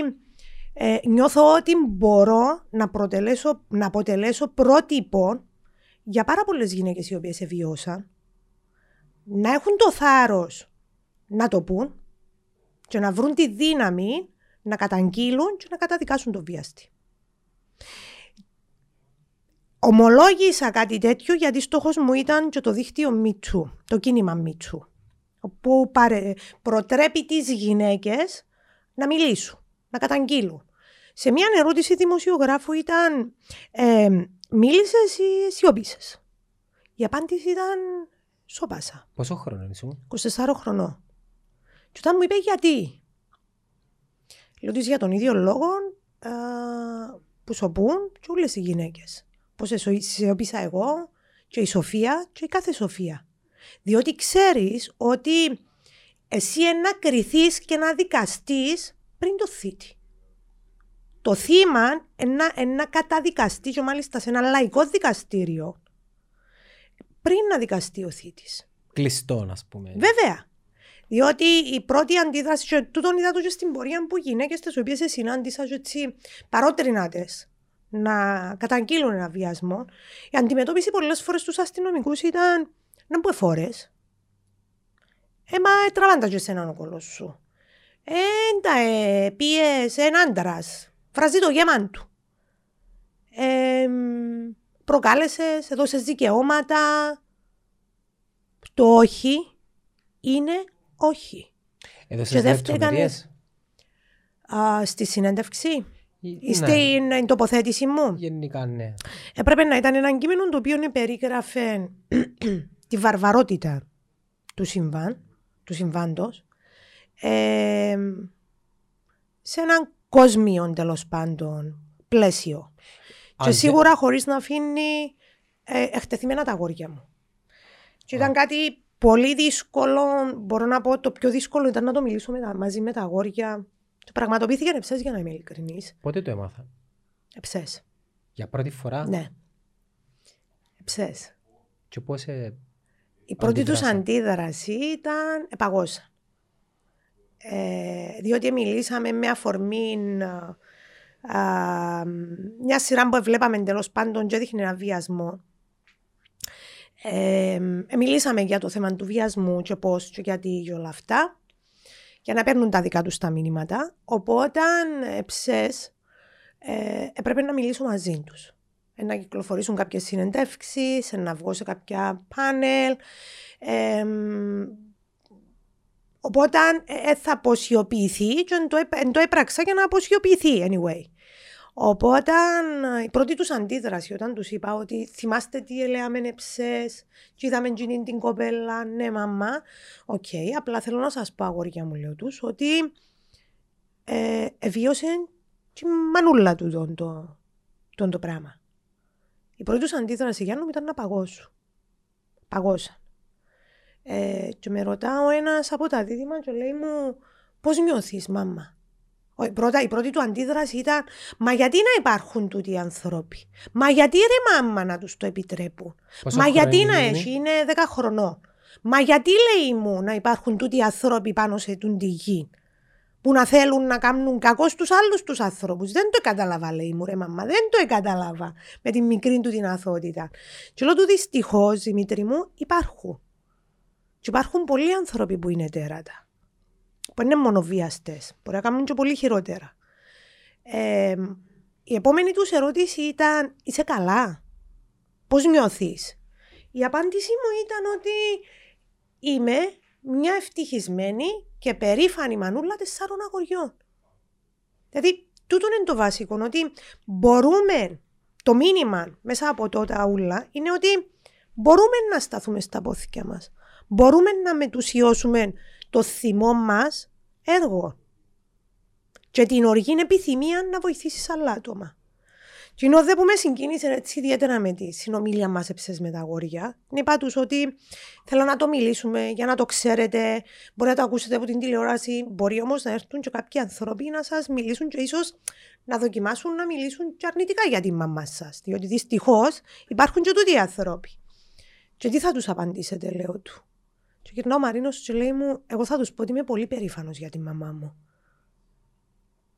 ε, νιώθω ότι μπορώ να, να αποτελέσω πρότυπο για πάρα πολλές γυναίκες οι οποίες εβιώσαν να έχουν το θάρρος να το πούν και να βρουν τη δύναμη να καταγγείλουν και να καταδικάσουν τον βιαστή. Ομολόγησα κάτι τέτοιο γιατί στόχος μου ήταν και το δίκτυο Μιτσού, το κίνημα Μιτσού, όπου παρε, προτρέπει τις γυναίκες να μιλήσουν, να καταγγείλουν. Σε μια ερώτηση δημοσιογράφου ήταν ε, «Μίλησες ή σιωπήσες». Η απάντηση ήταν «Σώπασα». Πόσο χρόνο ήσουν; 24 χρονών. Και όταν μου είπε γιατί; Λέω της για τον ίδιο λόγο α, που σωπούν και όλες οι γυναίκες. Πώς εσωπήσα εγώ και η Σοφία και η κάθε Σοφία. Διότι ξέρεις ότι εσύ να κρυθείς και να δικαστείς πριν το θήτη. Το θύμα να, να καταδικαστεί και μάλιστα σε ένα λαϊκό δικαστήριο πριν να δικαστεί ο θήτης. Κλειστό, ας πούμε. Βέβαια. Διότι η πρώτη αντίδραση, και τούτον είδα το και στην πορεία που γυναίκες τις οποίες συνάντησα, έτσι παρότρινάτε να καταγγείλουν ένα βιασμό, η αντιμετώπιση πολλές φορές τους αστυνομικούς ήταν να πω φορέ. Ε, μα ε, τραβάντα και εσένα ο κολός σου. Ε, τα ε, πιες ένα άντρας, φραζεί το γέμαν του. Ε, προκάλεσες, έδωσες δικαιώματα. Το όχι είναι όχι. Έδωσες λεπτομέρειες. Στη συνέντευξη ή στην ναι. τοποθέτηση μου. Γενικά ναι. Έπρεπε να ήταν ένα κείμενο το οποίο περίγραφε τη βαρβαρότητα του συμβάν, του συμβάντος, ε, σε έναν κόσμιο τέλος πάντων πλαίσιο. και σίγουρα χωρίς να αφήνει ε, εκτεθειμένα τα αγόρια μου. Και ήταν κάτι πολύ δύσκολο, μπορώ να πω το πιο δύσκολο ήταν να το μιλήσω με μαζί με τα αγόρια. Το πραγματοποιήθηκε εψές για να είμαι ειλικρινής. Πότε το έμαθα; Εψές. Για πρώτη φορά; Ναι. Εψές. Και πώς ε, Η πρώτη τους αντίδραση ήταν επαγόσα. Ε, διότι μιλήσαμε με αφορμή α, μια σειρά που βλέπαμε εντελώ πάντων και έδειχνε ένα βιασμό. Ε, μιλήσαμε για το θέμα του βιασμού και πώς και γιατί και όλα αυτά για να παίρνουν τα δικά τους τα μηνύματα. Οπότε ψες, ε, έπρεπε να μιλήσω μαζί τους. Ε, να κυκλοφορήσουν κάποιες συνεντεύξεις, να βγω σε κάποια πάνελ. Ε, οπότε ε, θα αποσιοποιηθεί και το, το έπραξα για να αποσιοποιηθεί anyway. Οπότε η πρώτη τους αντίδραση όταν τους είπα ότι θυμάστε τι ελέαμε νεψές και είδαμε την κοπέλα, ναι μαμά, OK, okay, απλά θέλω να σας πω αγόρια μου λέω τους ότι ε, εβίωσε τη μανούλα του τον το, τον το πράγμα. Η πρώτη τους αντίδραση για μου ήταν να παγώσουν. Παγώσαν. Ε, και με ρωτά ο ένας από τα δίδυμα και λέει μου πώς νιώθεις μάμα. Πρώτα, η πρώτη του αντίδραση ήταν Μα γιατί να υπάρχουν τούτοι οι άνθρωποι, Μα γιατί ρε μάμα να τους το επιτρέπουν, Μα γιατί να έχει, είναι 10 χρονών. Μα γιατί λέει μου να υπάρχουν τούτοι οι άνθρωποι πάνω σε τούν τη γη, που να θέλουν να κάνουν κακό στους άλλους τους ανθρώπους. Δεν το κατάλαβα, λέει μου, ρε μαμά, δεν το κατάλαβα με την μικρή του την αθότητα. Και λέω του δυστυχώς, Δημήτρη μου, υπάρχουν. Και υπάρχουν πολλοί άνθρωποι που είναι τέρατα που είναι μόνο βιαστές. Μπορεί να κάνουν και πολύ χειρότερα. Ε, η επόμενη τους ερώτηση ήταν «Είσαι καλά, πώς νιώθεις» Η απάντησή μου ήταν ότι είμαι μια ευτυχισμένη και περήφανη μανούλα τεσσάρων αγοριών. Δηλαδή, τούτο είναι το βασικό, ότι μπορούμε, το μήνυμα μέσα από τότε ούλα είναι ότι μπορούμε να σταθούμε στα πόθηκια μας. Μπορούμε να μετουσιώσουμε το θυμό μας έργο. Και την οργή επιθυμία να βοηθήσεις άλλα άτομα. Και ενώ δεν που με συγκίνησε έτσι ιδιαίτερα με τη συνομιλία μας με τα αγόρια, είπα του ότι θέλω να το μιλήσουμε για να το ξέρετε. Μπορεί να το ακούσετε από την τηλεόραση, μπορεί όμως να έρθουν και κάποιοι άνθρωποι να σας μιλήσουν και ίσως να δοκιμάσουν να μιλήσουν και αρνητικά για τη μαμά σας. Διότι δυστυχώς υπάρχουν και τούτοι άνθρωποι. Και τι θα τους απαντήσετε, λέω του. Και γυρνάω ο Μαρίνος και λέει μου, εγώ θα τους πω ότι είμαι πολύ περήφανος για τη μαμά μου.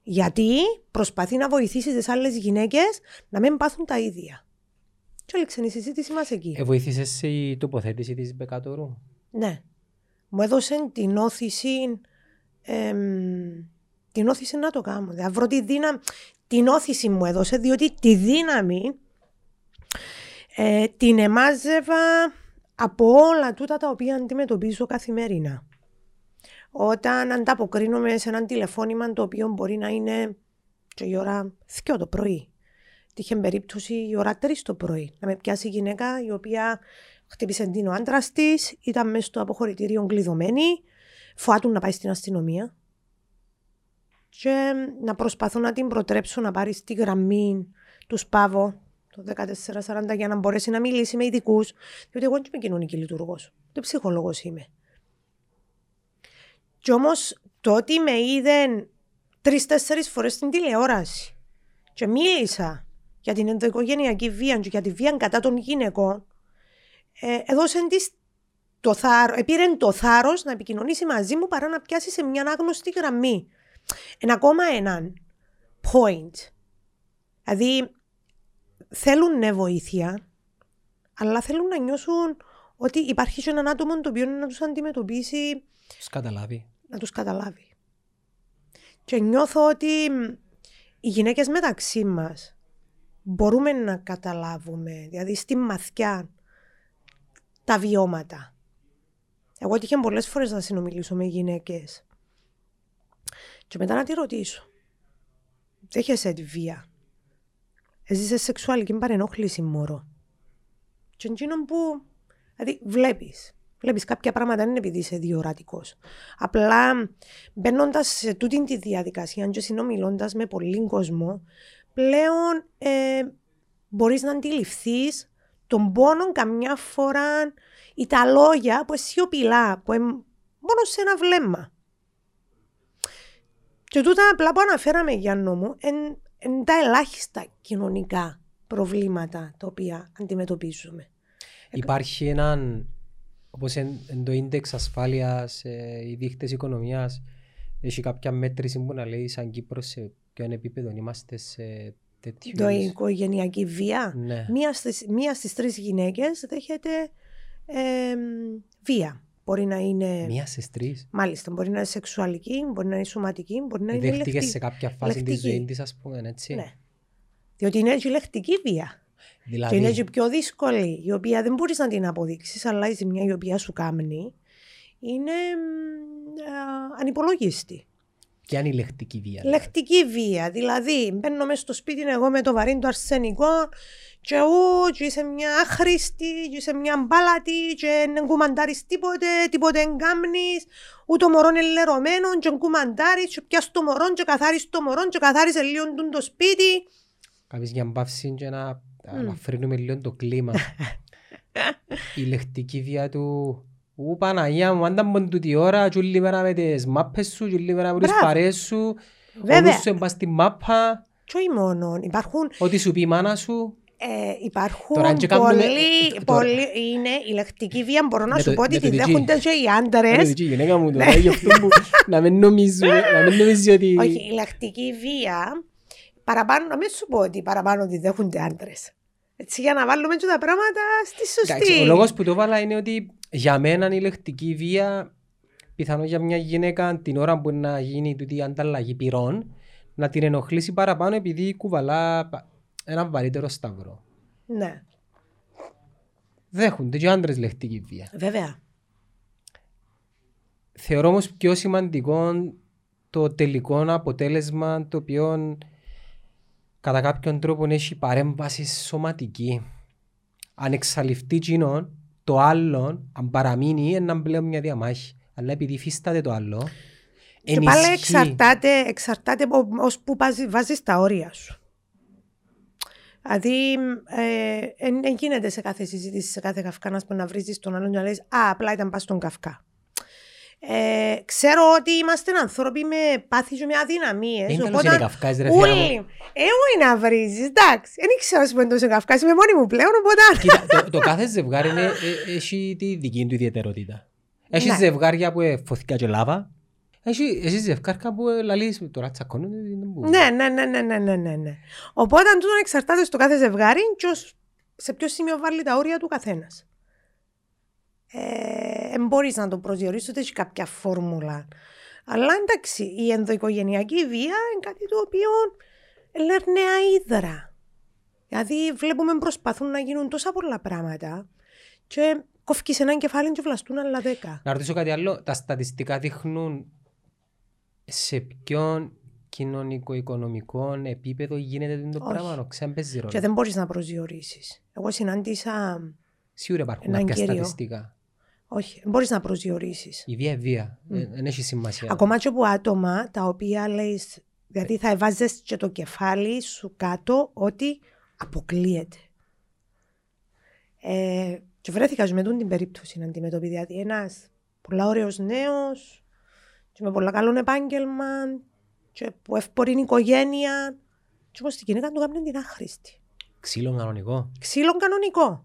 Γιατί προσπαθεί να βοηθήσει τις άλλες γυναίκες να μην πάθουν τα ίδια. Και έλεξε η συζήτηση μας εκεί. Ε, βοήθησες η τοποθέτηση της Μπεκατορού; Ναι. Μου έδωσε την όθηση. την όθηση να το κάνω. Δηλαδή, βρω τη δύναμη. Την όθηση μου έδωσε, διότι τη δύναμη ε, την εμάζευα από όλα τούτα τα οποία αντιμετωπίζω καθημερινά. Όταν ανταποκρίνομαι σε έναν τηλεφώνημα το οποίο μπορεί να είναι και η ώρα 2 το πρωί. Τύχε περίπτωση η ώρα 3 το πρωί. Να με πιάσει η γυναίκα η οποία χτύπησε την ο άντρας της, ήταν μέσα στο αποχωρητήριο κλειδωμένη. φοάτουν να πάει στην αστυνομία και να προσπαθώ να την προτρέψω να πάρει στη γραμμή του Σπάβο το 1440 για να μπορέσει να μιλήσει με ειδικούς. Διότι εγώ δεν είμαι κοινωνική λειτουργός. Δεν ψυχολόγος είμαι. Κι όμως το ότι με είδε τρει-τέσσερι φορές στην τηλεόραση και μίλησα για την ενδοοικογενειακή βία και για τη βία κατά των γυναικών, ε, έδωσε της το θάρρο, επήρε το θάρρος να επικοινωνήσει μαζί μου παρά να πιάσει σε μια άγνωστη γραμμή. Ένα ακόμα έναν point. Δηλαδή, θέλουν ναι βοήθεια, αλλά θέλουν να νιώσουν ότι υπάρχει και έναν άτομο το οποίο να τους αντιμετωπίσει. Τους καταλάβει. Να τους καταλάβει. Και νιώθω ότι οι γυναίκες μεταξύ μας μπορούμε να καταλάβουμε, δηλαδή στη μαθιά, τα βιώματα. Εγώ έτυχε πολλές φορές να συνομιλήσω με γυναίκες και μετά να τη ρωτήσω. Δέχεσαι τη βία; Έζησες σεξουαλική παρενόχληση μωρό; Και εκείνο που, δηλαδή βλέπεις, βλέπεις κάποια πράγματα είναι επειδή είσαι διορατικός. Απλά μπαίνοντας σε τούτη τη διαδικασία και συνομιλώντας με πολλοί κόσμο, πλέον ε, μπορείς να αντιληφθείς τον πόνο καμιά φορά ή τα λόγια που σιωπηλά, που είναι μόνος σε ένα βλέμμα. Και τούτα απλά που αναφέραμε Γιάννο μου, είναι τα ελάχιστα κοινωνικά προβλήματα τα οποία αντιμετωπίζουμε. Υπάρχει έναν, όπως είναι το ίντεξ ασφάλειας, ε, οι δείχτες οικονομίας, έχει κάποια μέτρηση που να λέει σαν Κύπρος σε ποιο επίπεδο είμαστε σε τέτοιο... Το οικογενειακή βία. Ναι. Μία, στις, μία στις τρεις γυναίκες δέχεται ε, βία. Μπορεί να είναι. Μία στις τρεις. Μάλιστα. Μπορεί να είναι σεξουαλική, μπορεί να είναι σωματική, μπορεί να είναι. Δέχτηκες σε κάποια φάση της ζωής της, ας πούμε, έτσι. Ναι. Διότι είναι έτσι λεκτική βία. Δηλαδή... Και είναι έτσι πιο δύσκολη, η οποία δεν μπορείς να την αποδείξεις, αλλά η ζημιά η οποία σου κάνει είναι α, ανυπολόγιστη. Και αν η λεκτική βία. Δηλαδή. Λεκτική βία. Δηλαδή, μπαίνω μέσα στο σπίτι εγώ με το βαρύν του αρσενικό και εγώ και είσαι μια άχρηστη και είσαι μια μπάλατη και δεν κουμαντάρεις τίποτε, τίποτε δεν κάνεις, ούτε ο μωρό είναι λερωμένο και δεν κουμαντάρεις και πιάσεις το μωρό και καθάρισες το μωρό και καθάρισες λίγο το σπίτι. Κάποιες για μπαύση και να αναφέρουμε λίγο το κλίμα. Η λεκτική βία του Ού Παναγία μου, αν ήταν τούτη ώρα, και όλη μέρα με τις μάπες σου, και όλη μέρα με τις παρέες σου, Βέβαια. σου εμπάς στη μάπα. Και όχι μόνο, υπάρχουν... Ό,τι σου πει η μάνα σου. Ε, υπάρχουν Τώρα, και κάνουμε- πολλοί, τώρα- πολλοί, είναι η λεκτική βία, μπορώ να Με σου το- πω ότι με το τη DJ. δέχονται και οι Ρε, άντρες. η γυναίκα μου τώρα, γι' αυτό που να μην νομίζουμε, να μην νομίζει ότι... Όχι, η λεκτική βία, παραπάνω, να μην σου πω ότι παραπάνω τη δέχονται άντρες. Έτσι για να βάλουμε και τα πράγματα στη Εντάξει, σωστή. ο λόγος που το βάλα είναι ότι για μένα η λεκτική βία, πιθανό για μια γυναίκα την ώρα που να γίνει τούτη ανταλλαγή πυρών, να την ενοχλήσει παραπάνω επειδή κουβαλά πα- ένα βαρύτερο σταυρό. Ναι, Δέχονται και άντρες λεκτική βία. βέβαια. Θεωρώ όμως πιο σημαντικό το τελικό αποτέλεσμα το οποίο κατά κάποιον τρόπο έχει παρέμβαση σωματική. Αν εξαλειφθεί κοινό, το άλλο, αν παραμείνει, είναι να πλέον μια διαμάχη. Αλλά επειδή υφίσταται το άλλο, Και πάλι ενισχύει. εξαρτάται, εξαρτάται ως που βάζεις, βάζεις τα όρια σου. Δηλαδή, δεν γίνεται σε κάθε συζήτηση, σε κάθε καυκά να, πούμε, να βρίζεις τον άλλον και να λες «Α, απλά ήταν πας στον καυκά». Ε, ξέρω ότι είμαστε άνθρωποι με πάθη και με αδυναμίες. Δεν καλώς είναι καυκάς, ρε φίλα μου. Όλοι. Εγώ να βρίζεις, εντάξει. Δεν ξέρω ας πούμε τόσο καυκάς, είμαι μόνη μου πλέον, οπότε... Κοίτα, το, το κάθε ζευγάρι είναι, ε, έχει τη δική του ιδιαιτερότητα. Έχει Ναι. ζευγάρια που ε, φωθήκα και λάβα. Έχει, έχει ζευγάρια που ε, λαλείς τώρα τσακώνονται. δεν μπορούν. Ναι, ναι, ναι, ναι, ναι, ναι, ναι, ναι. Οπότε τούτο εξαρτάται στο κάθε ζευγάρι και ως- σε ποιο σημείο βάλει τα όρια του καθένας. Ε, δεν μπορείς να το προσδιορίσεις ότι έχει κάποια φόρμουλα. Αλλά εντάξει, η ενδοοικογενειακή βία είναι κάτι το οποίο λέρνεα ίδρα. Δηλαδή βλέπουμε προσπαθούν να γίνουν τόσα πολλά πράγματα και κόφκεις έναν κεφάλι και βλαστούν άλλα δέκα. Να ρωτήσω κάτι άλλο. Τα στατιστικά δείχνουν σε ποιον κοινωνικο-οικονομικό επίπεδο γίνεται το Όχι. πράγμα. Ξέρετε, παίζει Και ρόλο. δεν μπορείς να προσδιορίσεις. Εγώ συνάντησα Σίγουρα υπάρχουν Έναν κάποια κύριο. στατιστικά. Όχι, δεν μπορείς να προσδιορίσεις. Η βία είναι βία. Ε, Δεν έχει σημασία. Ακόμα και από άτομα τα οποία λέει. Δηλαδή θα εβάζε και το κεφάλι σου κάτω ότι αποκλείεται. Ε, και βρέθηκα και με τούτη την περίπτωση να αντιμετωπίσει. Δηλαδή ένας πολλά ωραίος νέος, και με πολλά καλό επάγγελμα, και που εύπορη οικογένεια. Και όμω την γυναίκα του έκανε την άχρηστη. Ξύλο κανονικό. Ξύλο κανονικό.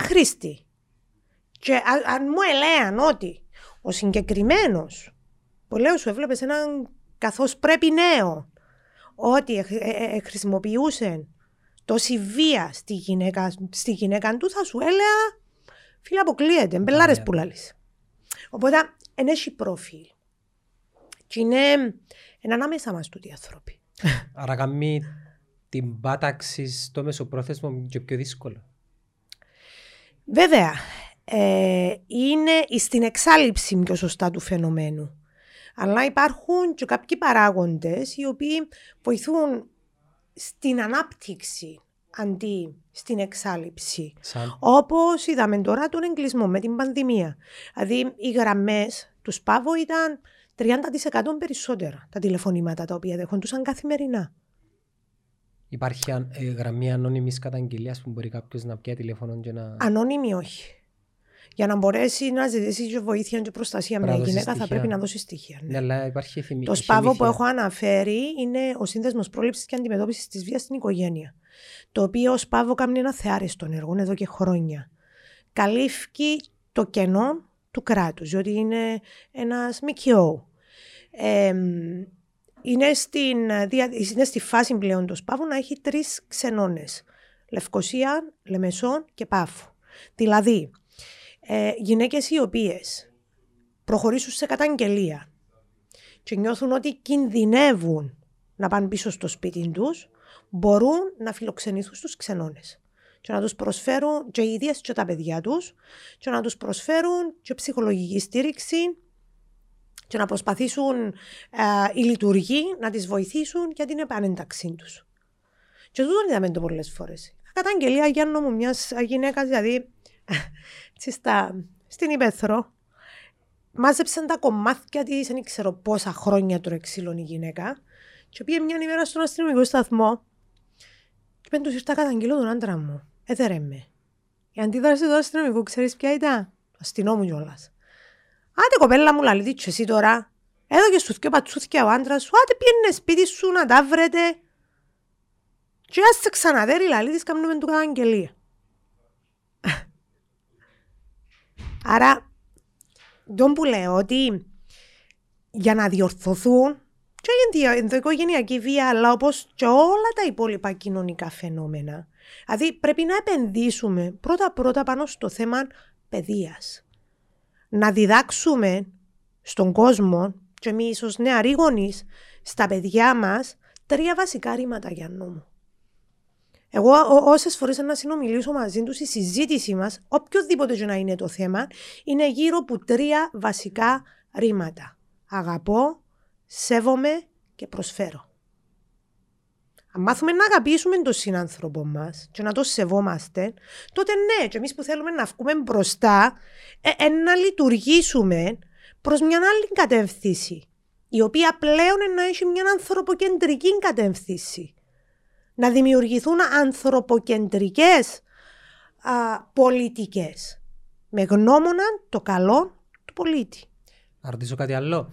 Άχρηστη. Και α- αν μου έλεγαν ότι ο συγκεκριμένος, που λέω σου έβλεπες έναν καθώς πρέπει νέο, ότι ε, ε, ε, χρησιμοποιούσε τόση βία στη γυναίκα, στη γυναίκα του, θα σου έλεγα φίλε αποκλείεται, μπελάρες Ωραία. που λαλείς. Οπότε, εν έχει προφίλ. Και είναι, είναι ανάμεσα μας τούτοι οι άνθρωποι. Άρα κάνει την πάταξη στο μεσοπρόθεσμο και πιο δύσκολο. Βέβαια, ε, είναι στην εξάλληψη πιο σωστά του φαινομένου. Αλλά υπάρχουν και κάποιοι παράγοντες οι οποίοι βοηθούν στην ανάπτυξη αντί στην εξάλληψη. Σαν Όπως είδαμε τώρα τον εγκλισμό με την πανδημία. Δηλαδή οι γραμμές τους ΣΠΑΒΟ ήταν 30% περισσότερα τα τηλεφωνήματα τα οποία δεχόντουσαν καθημερινά. υπάρχει αν- ε, γραμμή ανώνυμης καταγγελίας που μπορεί κάποιος να πιάει τηλέφωνο και να... Ανώνυμη όχι. Για να μπορέσει να ζητήσει και βοήθεια και προστασία Πρέπει μια να δώσει γυναίκα θα στοιχεία. πρέπει να δώσει στοιχεία. ναι. Ναι, αλλά υπάρχει θυμη... Το ΣΠΑΒΟ που έχω αναφέρει είναι ο Σύνδεσμος Πρόληψης και Αντιμετώπισης της Βίας στην Οικογένεια. Το οποίο ο ΣΠΑΒΟ κάνει ένα θεάριστο έργο εδώ και χρόνια. Καλύφει το κενό του κράτους, διότι είναι ένας ΜΚΟ. Ε, είναι, στην, δια- είναι στη φάση πλέον το ΣΠΑΒΟ να έχει τρεις ξενώνες. Λευκοσία, Λεμεσόν και Πάφο. Δηλαδή, ε, γυναίκες οι οποίες προχωρήσουν σε καταγγελία και νιώθουν ότι κινδυνεύουν να πάνε πίσω στο σπίτι τους, μπορούν να φιλοξενηθούν στους ξενώνες και να τους προσφέρουν και οι ίδιες και τα παιδιά τους και να τους προσφέρουν και ψυχολογική στήριξη και να προσπαθήσουν ε, οι λειτουργοί να τις βοηθήσουν για την επανένταξή τους. Και τούτο είδαμε το πολλές φορές. Καταγγελία Γιάννο μου μιας γυναίκας, δηλαδή έτσι στα, στην Υπέθρο, μάζεψαν τα κομμάτια της, δεν ξέρω πόσα χρόνια τώρα ξύλων η γυναίκα. Και πήγε μια ημέρα στον αστυνομικό σταθμό. Και πέντε τους ήρθα καταγγείλω τον άντρα μου. Έδερε με. Η αντίδραση του αστυνομικού, ξέρεις ποια ήταν; Το αστυνόμου κιόλας. Άντε κοπέλα μου, λαλή, τι και εσύ τώρα. Εδώ και σου δυο πατσούθια ο άντρας σου. Άντε πήγαινε σπίτι σου να τα βρετε. Και ας σε ξαναδέρει, λαλή, της κάνουμε του καταγγελία. Άρα, τον που λέω ότι για να διορθωθούν και η ενδοοικογενειακή βία, αλλά όπως και όλα τα υπόλοιπα κοινωνικά φαινόμενα. Δηλαδή, πρέπει να επενδύσουμε πρώτα-πρώτα πάνω στο θέμα παιδείας. Να διδάξουμε στον κόσμο, και εμείς ως νεαροί γονείς, στα παιδιά μας, τρία βασικά ρήματα για νόμο. Εγώ όσες φορές να συνομιλήσω μαζί τους, η συζήτησή μας, οποιοδήποτε και να είναι το θέμα, είναι γύρω από τρία βασικά ρήματα. Αγαπώ, σέβομαι και προσφέρω. Αν μάθουμε να αγαπήσουμε τον συνάνθρωπο μας και να το σεβόμαστε, τότε ναι, και εμείς που θέλουμε να βγούμε μπροστά, ε, ε, να λειτουργήσουμε προς μια άλλη κατεύθυνση, η οποία πλέον να έχει μια ανθρωποκεντρική κατεύθυνση να δημιουργηθούν ανθρωποκεντρικές α, πολιτικές με γνώμονα το καλό του πολίτη. Να ρωτήσω κάτι άλλο.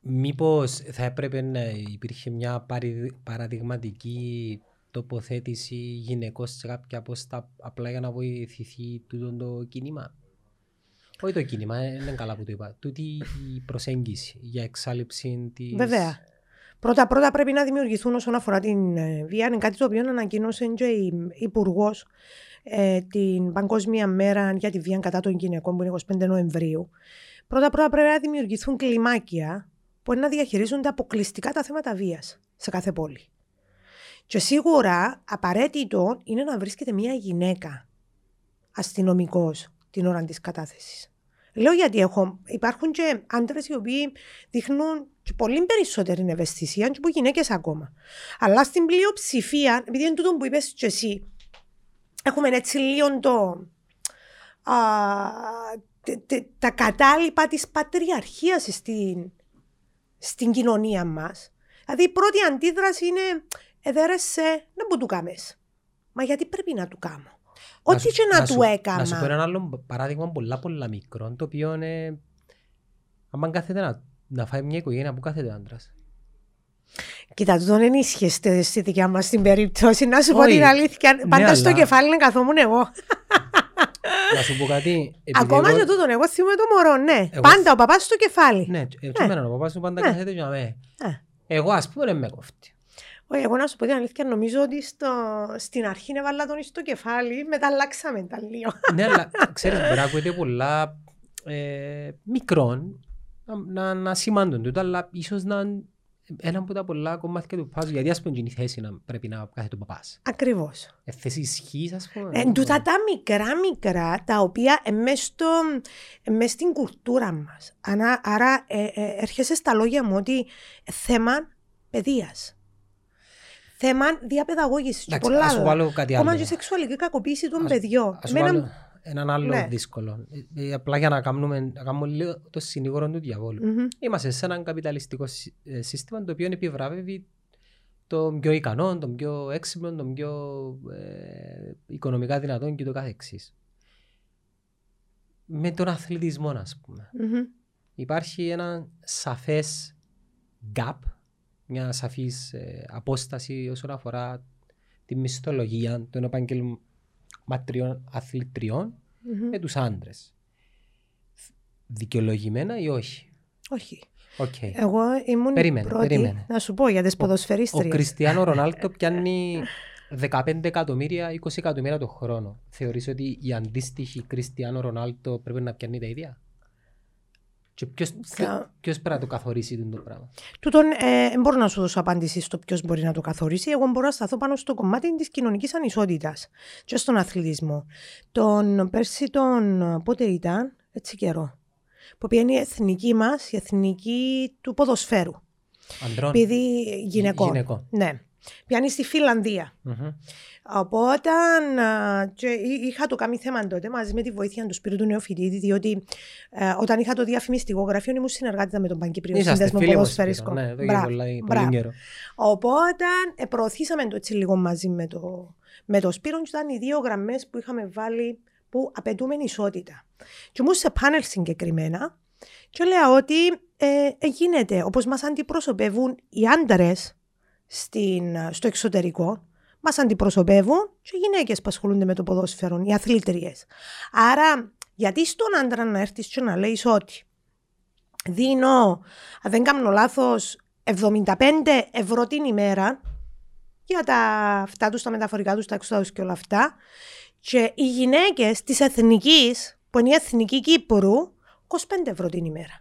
Μήπως θα έπρεπε να υπήρχε μια παρι- παραδειγματική τοποθέτηση γυναικών σε κάποια πόστα απλά για να βοηθηθεί τούτο το κίνημα; Όχι το κίνημα, ε, δεν είναι καλά που το είπα. Τούτη η προσέγγιση για εξάλληψη της... Βέβαια. Πρώτα πρώτα πρέπει να δημιουργηθούν όσον αφορά την ε, βία. Είναι κάτι το οποίο ανακοίνωσε και η Υπουργός ε, την Παγκόσμια Μέρα για τη Βία κατά των Γυναικών που είναι 25 Νοεμβρίου. Πρώτα πρώτα πρέπει να δημιουργηθούν κλιμάκια που είναι να διαχειρίζονται αποκλειστικά τα θέματα βίας σε κάθε πόλη. Και σίγουρα απαραίτητο είναι να βρίσκεται μια γυναίκα αστυνομικός την ώρα της κατάθεσης. Λέω γιατί έχω, υπάρχουν και άντρες οι οποίοι δείχνουν και πολύ περισσότερη ευαισθησία και από γυναίκες ακόμα. Αλλά στην πλειοψηφία, επειδή είναι τούτο που είπες και εσύ, έχουμε έτσι λίγο το, α, τε- τε- τα κατάλοιπα της πατριαρχίας στην, στην κοινωνία μας. Δηλαδή η πρώτη αντίδραση είναι εδέρεσαι να μου του κάμες. Μα γιατί πρέπει να του κάνω. Ό,τι σου- και να, σου- του έκαμα. Να σου πω ένα άλλο παράδειγμα πολλά πολλά μικρό, το οποίο είναι... Αν κάθεται να, να φάει μια οικογένεια, πού κάθεται ο άντρας. Κοίτα, τούτο δεν ίσχυε στη, στη δικιά μας την περίπτωση. Να σου πω Όχι. την αλήθεια. Πάντα Ναι, στο αλλά- κεφάλι είναι καθόμουν εγώ. να σου πω κάτι. επειδή Ακόμα εγώ- και τούτον, εγώ θυμούμαι το μωρό, ναι. Εγώ- Πάντα ο παπάς στο κεφάλι. Ναι, έτσι εμένα ο παπάς μου πάντα Ναι. κάθεται για μέ. Ε. Εγώ ας πούμε δεν με κόφτει. Όχι, εγώ να σου πω την αλήθεια, νομίζω ότι στο, στην αρχή έβαλα τον στο κεφάλι, μετά αλλάξαμε τα λίγο. ναι, αλλά ξέρεις, μπορεί να ακούγεται πολλά ε, μικρών να, να, να σημάντουν τούτο, αλλά ίσως να είναι ένα από τα πολλά κομμάτια του πάζου. Γιατί ας πούμε είναι η θέση να πρέπει να κάθεται ο παπάς. Ακριβώς. Ε, θέση ισχύς, ας πούμε. Ε, τούτα τα μικρά μικρά, τα οποία μες στην κουλτούρα μας. Άρα, άρα ε, ε, έρχεσαι στα λόγια μου ότι θέμα παιδείας. Θέμα διαπαιδαγώγησης και Εντάξει, πολλά ας σου άλλα. βάλω κάτι άλλο. Ακόμα και σεξουαλική κακοποίηση των Ας- παιδιών. Ας σου Εμένα- βάλω έναν άλλο Ναι. δύσκολο. Ε, ε, απλά για να κάνουμε, να κάνουμε λίγο το συνήγορο του διαβόλου. Μμμ. Είμαστε σε έναν καπιταλιστικό σύ- ε, σύστημα το οποίο επιβράβευει τον πιο ικανό, τον πιο έξυπνο, τον πιο ε, οικονομικά δυνατόν και το καθεξής. Με τον αθλητισμό, ας πούμε. Μμμ. Υπάρχει ένα σαφές gap, μια σαφής ε, απόσταση όσον αφορά τη μισθολογία των επαγγελματριών αθλητριών Μμμ. με τους άντρες. Δικαιολογημένα ή όχι; Όχι. Οκ. Εγώ ήμουν Περίμενε, πρώτη περίμενε. να σου πω για τις Ο ποδοσφαιρίστριες. Κριστιανό Ρονάλτο πιάνει 15 εκατομμύρια, 20 εκατομμύρια το χρόνο. Θεωρείς ότι η αντίστοιχη Κριστιανό Ρονάλτο πρέπει να πιάνει τα ίδια; Και ποιος, Θα- ποιος πρέπει να το καθορίσει το πράγμα; Τούτον ε, δεν μπορώ να σου δώσω απάντηση στο ποιος μπορεί να το καθορίσει. Εγώ μπορώ να σταθώ πάνω στο κομμάτι της κοινωνικής ανισότητας και στον αθλητισμό. Τον πέρσι, τον πότε ήταν, έτσι καιρό, που πήγαινε η εθνική μας, η εθνική του ποδοσφαίρου. Αντρών. Επειδή γυναικών. Γυναικών. Ναι. Πιάνει στη Φιλανδία. Μμμ. Οπότε α, και εί- είχα το κάνει θέμα τότε μαζί με τη βοήθεια του Σπύρου του Νεοφοιτήτη, διότι ε, όταν είχα το διαφημιστικό γραφείο ήμουν συνεργάτητα με τον Παγκύπριο Είσαστε Σύνδεσμο φίλοι μου, Ποδοσφαιριστικών. Σπύρο. Ναι, εδώ και Μπράβο, πολλά- πολύ μπράβο. καιρό. Οπότε ε, προωθήσαμε το έτσι λίγο μαζί με το, με το Σπύρο και ήταν οι δύο γραμμές που είχαμε βάλει που απαιτούμε ισότητα. Και ήμουν σε πάνελ συγκεκριμένα και λέω ότι ε, ε, γίνεται όπως μας αντιπροσωπεύουν οι άντρε στο εξωτερικό, μας αντιπροσωπεύουν και οι γυναίκες που ασχολούνται με το ποδόσφαιρο, οι αθλήτριες. Άρα, γιατί στον άντρα να έρθεις και να λέεις ότι δίνω, αν δεν κάνω λάθος, 75 ευρώ την ημέρα για τα αυτά τους, τα μεταφορικά τους, τα έξοδα τους και όλα αυτά. Και οι γυναίκες της εθνικής, που είναι η εθνική Κύπρου, 25 ευρώ την ημέρα.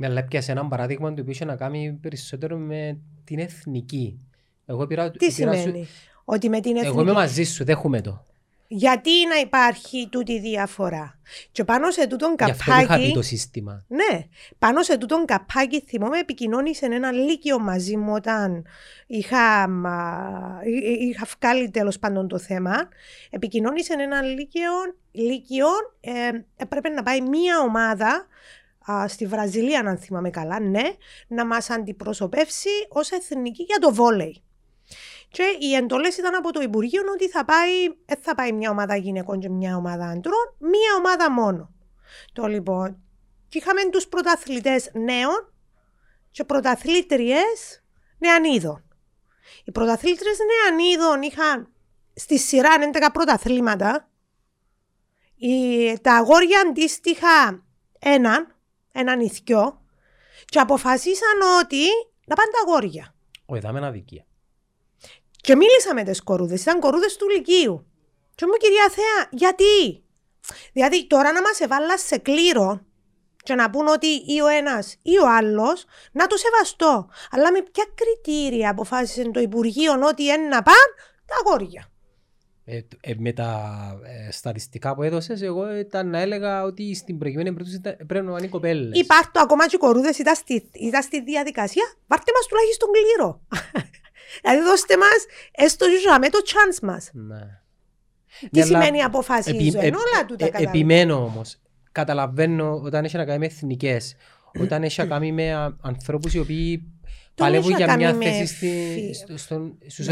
Με αλλά πιάσε ένα παράδειγμα το οποίο είχε να κάνει περισσότερο με την εθνική. Εγώ πήρα, Τι πήρα σου- σημαίνει, ότι με την εθνική... Εγώ είμαι μαζί σου, δέχομαι το. Γιατί να υπάρχει τούτη η διαφορά; Και πάνω σε τούτον Γι' αυτό είχα πει καπάκι... το σύστημα. Ναι, πάνω σε τούτον καπάκι θυμόμαι επικοινώνησε ένα λύκειο μαζί μου όταν είχα, μα, εί- εί- είχα βγάλει τέλος πάντων το θέμα. Επικοινώνησε ένα λύκειο, λύκειο ε, έπρεπε να πάει μία ομάδα α, στη Βραζιλία, αν θυμάμαι καλά, ναι, να μας αντιπροσωπεύσει ως εθνική για το βόλεϊ. Και οι εντολές ήταν από το Υπουργείο ότι θα πάει, δεν θα πάει μια ομάδα γυναικών και μια ομάδα αντρών, μια ομάδα μόνο. Το λοιπόν, και είχαμε τους πρωταθλητές νέων και πρωταθλήτριες νεανίδων. Οι πρωταθλήτριες νεανίδων είχαν στη σειρά 11 πρωταθλήματα. Οι, τα αγόρια αντίστοιχα έναν, έναν ηθιό και αποφασίσαν ότι να πάνε τα αγόρια. Όχι, δάμε ένα αδικία. Και μίλησα με τις κορούδες, ήταν κορούδες του Λυκείου. Και μου κυρία Θέα, γιατί; Δηλαδή τώρα να μας εβάλλας σε κλήρο και να πούν ότι ή ο ένας ή ο άλλος, να το σεβαστώ. Αλλά με ποια κριτήρια αποφάσισε το Υπουργείο ότι είναι να πάνε τα αγόρια. Ε, τ- ε, με τα ε, στατιστικά που έδωσες, εγώ ήταν να έλεγα ότι στην προηγούμενη περίπτωση ήταν- πρέπει να είναι οι κοπέλες. Υπάρχει το ακόμα και οι κορούδες ήταν στη, ήταν στη διαδικασία, βάρτε μας τουλάχιστον κλήρο. δηλαδή δώστε μας έστω και με το chance μας. Ναι. Τι Ναι, αλλά σημαίνει αποφασίζω, επι- ενώ επ- όλα τούτα ε, καταλαβαίνω. Επιμένω όμως. Καταλαβαίνω όταν έχει να κάνει με εθνικές, όταν έχει να κάνει με ανθρώπους οι οποίοι παλεύουν έχει να για μια κάνει με θέση στη, φι- στο, στον- στους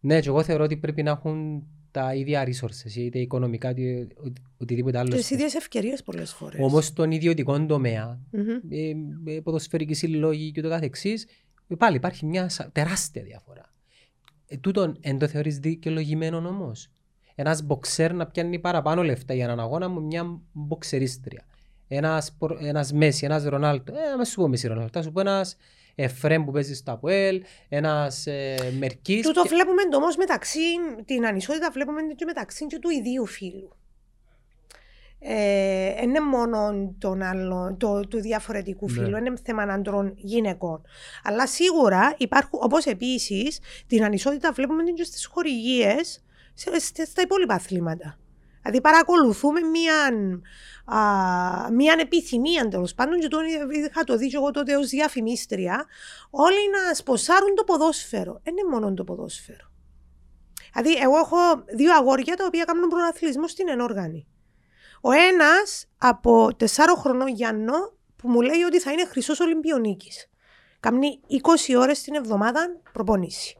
Ναι. Ολυμπιακούς. Ναι, και εγώ θεωρώ ότι πρέπει να έχουν τα ίδια resources, είτε οικονομικά, είτε οτι- οτιδήποτε άλλο. Τις ίδιες ευκαιρίες πολλές φορές. Όμως στον ιδιωτικό τομέα, ε, ε, ποδοσφαιρική συλλόγη και το καθεξής, ε, πάλι υπάρχει μια σα- τεράστια διαφορά. Ε, τούτον εν το θεωρείς δικαιολογημένο όμως; Ένας μποξέρ να πιάνει παραπάνω λεφτά για έναν αγώνα με μια μποξερίστρια. Ένας, προ- ένας Μέση, ένας Ρονάλτο, ε, να μην σου πω Μέση Ρονάλτο, θα σου πω ένας Εφρέμ που παίζει στο Αποέλ, ένας ε, Μερκής. Τούτο και- βλέπουμε όμως μεταξύ, την ανισότητα βλέπουμε και μεταξύ και του ιδίου φίλου. Ε, είναι μόνο τον άλλο, το, του διαφορετικού Ναι. φύλου, είναι θέμα ανδρών γυναικών. Αλλά σίγουρα υπάρχουν, όπως επίσης, την ανισότητα βλέπουμε και στις χορηγίες στα υπόλοιπα αθλήματα. Δηλαδή παρακολουθούμε μια, α, μια επιθυμία τέλο πάντων και το είχα το δει και εγώ τότε ως διαφημίστρια όλοι να σποσάρουν το ποδόσφαιρο. Δεν είναι μόνο το ποδόσφαιρο. Δηλαδή, εγώ έχω δύο αγόρια τα οποία κάνουν πρωταθλητισμό στην ενόργανη. Ο ένας από 4 χρονών Γιάννο που μου λέει ότι θα είναι χρυσός Ολυμπιονίκης. Κάνει 20 ώρες την εβδομάδα προπονήσει.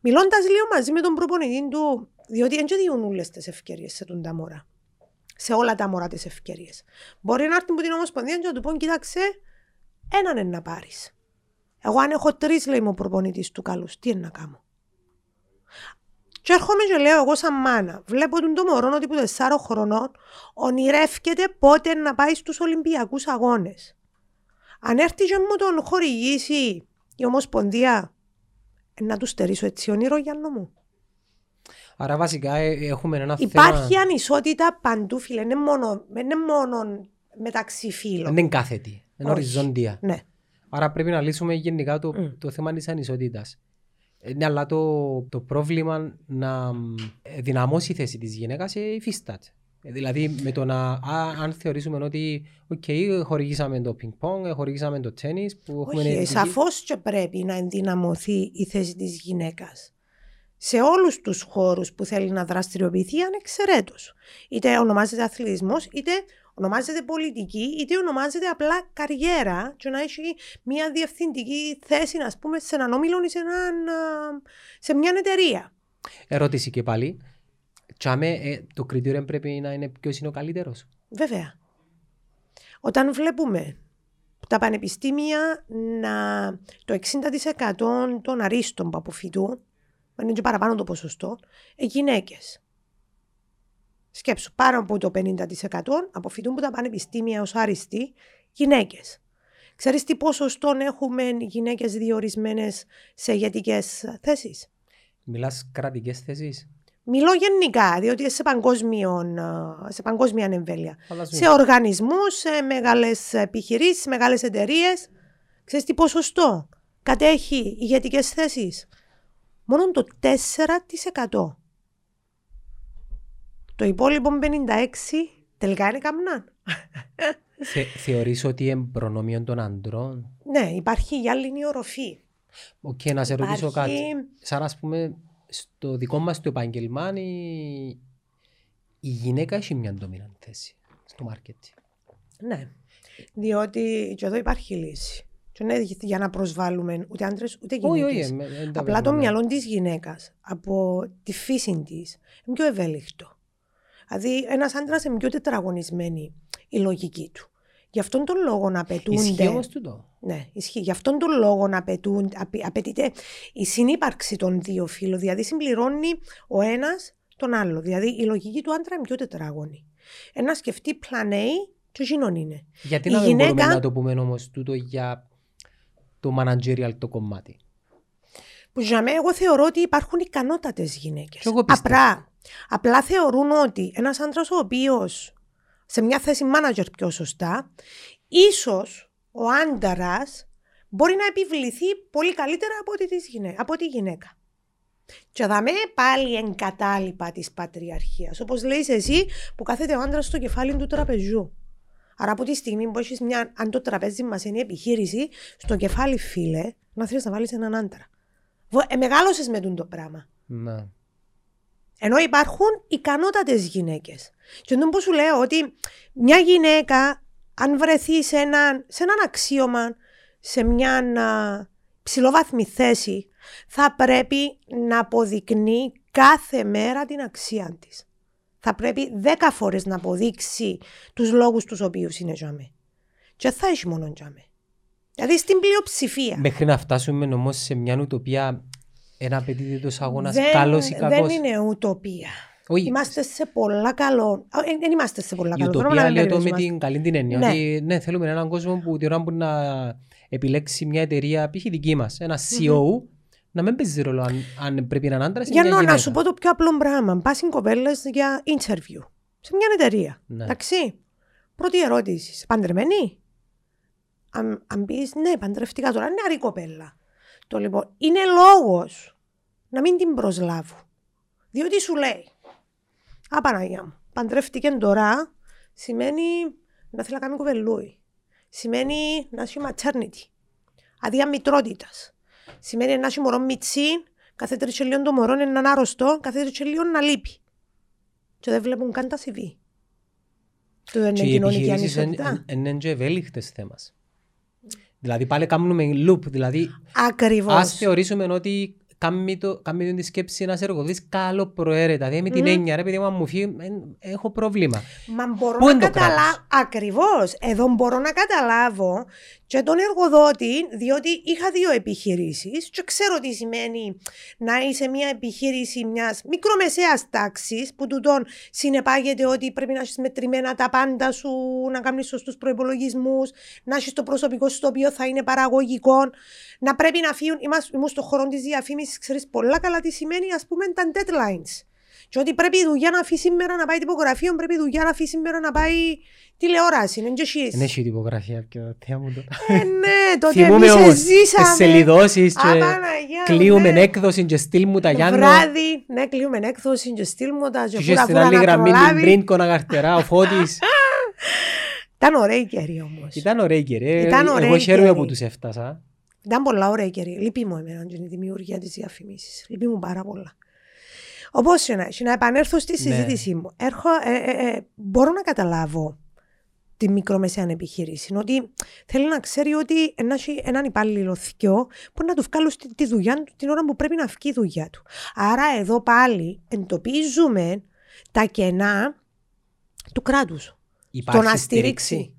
Μιλώντας λίγο μαζί με τον προπονητή του, διότι δεν διούν όλες τις ευκαιρίες σε τον τα μωρά. Σε όλα τα μωρά τις ευκαιρίες. Μπορεί να έρθει από την Ομοσπονδία και να του πω: Κοίταξε, έναν είναι να πάρεις. Εγώ αν έχω τρεις, λέει μου ο προπονητής του καλούς, τι είναι να κάνω. Και έρχομαι και λέω εγώ σαν μάνα, βλέπω τον το μωρό ότι που 4 χρονών ονειρεύκεται πότε να πάει στους Ολυμπιακούς Αγώνες. Αν έρθει και μου τον χορηγήσει η Ομοσπονδία, ε, να του στερήσω έτσι όνειρο Γιάννο μου. Άρα βασικά ε, έχουμε ένα Υπάρχει θέμα... ανισότητα παντού φίλε, είναι μόνο, δεν είναι μόνο μεταξύ φίλων. Δεν είναι κάθετη, είναι Όχι. οριζόντια. Ναι. Άρα πρέπει να λύσουμε γενικά το, Μμ. το θέμα της ανισότητας. Ε, Ναι, αλλά το, το πρόβλημα να μ, ε, δυναμώσει η θέση της γυναίκας ε, υφίσταται. Ε, Δηλαδή με το να, α, αν θεωρήσουμε ότι οκ, χορηγήσαμε το πινγκ πονγκ, χορηγήσαμε το τένις που έχουμε Όχι, επιτυχία. σαφώς και πρέπει να ενδυναμωθεί η θέση της γυναίκας. Σε όλους τους χώρους που θέλει να δραστηριοποιηθεί ανεξαιρέτως. Είτε ονομάζεται αθλητισμός, είτε ονομάζεται πολιτική, είτε ονομάζεται απλά καριέρα και να έχει μια διευθυντική θέση, ας πούμε, σε έναν όμιλο ή σε, έναν, α, σε μια εταιρεία. Ερώτηση και πάλι. Τσάμε, ε, το κριτήριο πρέπει να είναι ποιος είναι ο καλύτερος; Βέβαια. Όταν βλέπουμε τα πανεπιστήμια να το 60% των αρίστων που αποφυτούν, είναι και παραπάνω το ποσοστό, ε, γυναίκες. Σκέψου, πάνω από το 50% αποφυτούν από τα πανεπιστήμια ως άριστοι γυναίκες. Ξέρεις τι ποσοστό έχουμε γυναίκες διορισμένες σε ηγετικές θέσεις; Μιλάς κρατικές θέσεις; Μιλώ γενικά, διότι σε, παγκόσμιο, σε παγκόσμια εμβέλεια. Φαντάζομαι. Σε οργανισμούς, σε μεγάλες επιχειρήσεις, σε μεγάλες εταιρείες. Ξέρεις τι ποσοστό κατέχει ηγετικές θέσεις; Μόνο το 4%. Το υπόλοιπο 56% τελικά είναι καμνάν. Θε, θεωρείς ότι είναι προνόμιο των αντρών. Ναι, υπάρχει η άλλη οροφή. Οκ, να σε ρωτήσω Υπάρχει- κάτι. Σαν ας πούμε, στο δικό μας το επάγγελμα, η, η γυναίκα έχει μια dominant θέση στο μάρκετ. Ναι, διότι και εδώ υπάρχει λύση. Και δεν είναι για να προσβάλλουμε ούτε άντρες ούτε Όχι, γυναίκες. όχι. ε, με- δεν τα Απλά το παίρνω, ναι. μυαλό της γυναίκας από τη φύση της είναι πιο ευέλικτο. Δηλαδή, ένας άντρας είναι πιο τετραγωνισμένη η λογική του. Γι' αυτόν τον λόγο να απαιτούνται. Ισχύει όμως τούτο. Ναι, ισχύει. Γι' αυτόν τον λόγο να απαιτούν, απαι- απαιτείται η συνύπαρξη των δύο φύλων. Δηλαδή, συμπληρώνει ο ένας τον άλλο. Δηλαδή, η λογική του άντρα είναι πιο τετράγωνη. Ένας σκεφτεί plan A και εκείνον είναι. Γιατί Η να μην μπορούμε γυναίκα- να το πούμε όμως τούτο για το managerial το κομμάτι. Που για μένα εγώ θεωρώ ότι υπάρχουν ικανότατες γυναίκες. Κι εγώ πιστεύω. Απλά, απλά θεωρούν ότι ένας άντρας ο οποίος σε μια θέση manager πιο σωστά, ίσως ο άντρα μπορεί να επιβληθεί πολύ καλύτερα από, ότι της γυναί- από τη γυναίκα. Και δαμέ πάλι εγκατάλοιπα της πατριαρχίας. Όπως λέει εσύ, που κάθεται ο άντρας στο κεφάλι του τραπεζιού. Άρα από τη στιγμή που έχεις μια, αν το τραπέζι μας είναι η επιχείρηση, στο κεφάλι φίλε, να θέλεις να βάλεις έναν άντρα. Βο- Ε, μεγάλωσες με τούτο το πράγμα. Ναι. Ενώ υπάρχουν ικανότατες γυναίκες. Και δεν που σου λέω ότι μια γυναίκα, αν βρεθεί σε, ένα, σε έναν αξίωμα, σε μια α, ψηλοβάθμη θέση, θα πρέπει να αποδεικνύει κάθε μέρα την αξία της. Θα πρέπει δέκα φορές να αποδείξει τους λόγους τους οποίους είναι τζάμε. Και θα έχει μόνο τζάμε. Δηλαδή στην πλειοψηφία. Μέχρι να φτάσουμε όμως σε μια ουτοπία, ένα απαιτείται τόσο αγώνας Δεν- καλός ή κακός; Δεν είναι ουτοπία. Όχι, Είμαστε σε πολλά καλό. Ε, Δεν είμαστε σε πολλά η καλό. Θέλουμε ουτοπία να λέω μην το με περιορίζουμε. την καλή την έννοια. Ναι. Ότι ναι, θέλουμε έναν κόσμο που την ώρα που να επιλέξει μια εταιρεία, π.χ. δική μας, ένα CEO, να μην παίζει ρόλο αν, αν πρέπει να είναι άντρα ή Για μια να, γυναίκα. να σου πω το πιο απλό πράγμα. Πας κοπέλε για interview σε μια εταιρεία. Ναι. Εντάξει. Πρώτη ερώτηση. Είσαι παντρεμένη; Αν, αν πεις ναι, παντρευτικά τώρα, νεαρή κοπέλα. Το λοιπόν είναι λόγος να μην την προσλάβω. Διότι σου λέει, Α, Παναγία μου, παντρεύτηκε τώρα σημαίνει να θέλει να κάνει κοπελούι. Σημαίνει να έχει maternity. Αδεία μητρότητας. Σημαίνει να έχει μωρό μιτσί, κάθε τρεις και λίγο το μωρό είναι έναν άρρωστο, κάθε τρεις και λίγο να λείπει. Και δεν βλέπουν καν τα CV. Του δεν Και είναι οι κοινωνική επιχειρήσεις ανισότητα. είναι και ευέλικτες θέμας. Δηλαδή πάλι κάνουμε loop, δηλαδή Ακριβώς. ας θεωρήσουμε ότι κάνει το, κάνει τη σκέψη ένας εργοδότης καλό προαίρετα. Δηλαδή με την Μμμ. έννοια, ρε παιδί μου, αν μου φύγει, ε, έχω πρόβλημα. Μα μπορώ Πού να είναι το καταλάβω. κράτος; Ακριβώς. Εδώ μπορώ να καταλάβω και τον εργοδότη, διότι είχα δύο επιχειρήσεις και ξέρω τι σημαίνει να είσαι μια επιχείρηση μιας μικρομεσαίας τάξης που τούτον συνεπάγεται ότι πρέπει να έχεις μετρημένα τα πάντα σου, να κάνεις σωστούς προπολογισμού, να έχεις το προσωπικό σου το οποίο θα είναι παραγωγικό, να πρέπει να φύγουν. Είμαστε ήμουν στον χώρο της διαφήμισης, ξέρεις πολλά καλά τι σημαίνει, ας πούμε, τα deadlines. Και ότι πρέπει η δουλειά να αφήσει σήμερα να πάει τυπογραφείο, πρέπει η δουλειά να αφήσει σήμερα να πάει τηλεόραση. Είναι και εσείς. Δεν έχει τυπογραφία πιο θέα μου το. Ε, ναι, τότε Θυμούμαι εμείς όμως, ζήσαμε. τις σελιδώσεις Α, και Παναγιά μου, κλείουμε ναι. έκδοση και στείλ μου τα Το Γιάννο. βράδυ, ναι, κλείουμε έκδοση και στείλουμε τα και Και φούρα είχε στην φούρα άλλη να γραμμή την προλάβει. πριν κοναγαρτερά, ο Φώτης. Ήταν ωραία καιρή όμως. Ήταν ωραίοι καιροί. Ήταν ωραίοι Εγώ χαίρομαι καιροί. που τους έφτασα. Ήταν πολλά ωραία καιρή. Λυπεί μου εμένα και η δημιουργία της διαφημίσης. Λυπεί μου πάρα πολλά. Όπως και να έχει, να επανέλθω στη Ναι. συζήτησή μου. Έρχω, ε, ε, ε, μπορώ να καταλάβω τη μικρομεσαία επιχείρηση. Ότι θέλει να ξέρει ότι να έχει έναν υπάλληλο θκιό που να του βγάλουν στη- τη δουλειά του την ώρα που πρέπει να βγει η δουλειά του. Άρα εδώ πάλι εντοπίζουμε τα κενά του κράτους. Το Υπάρχει να στήριξη. στηρίξει.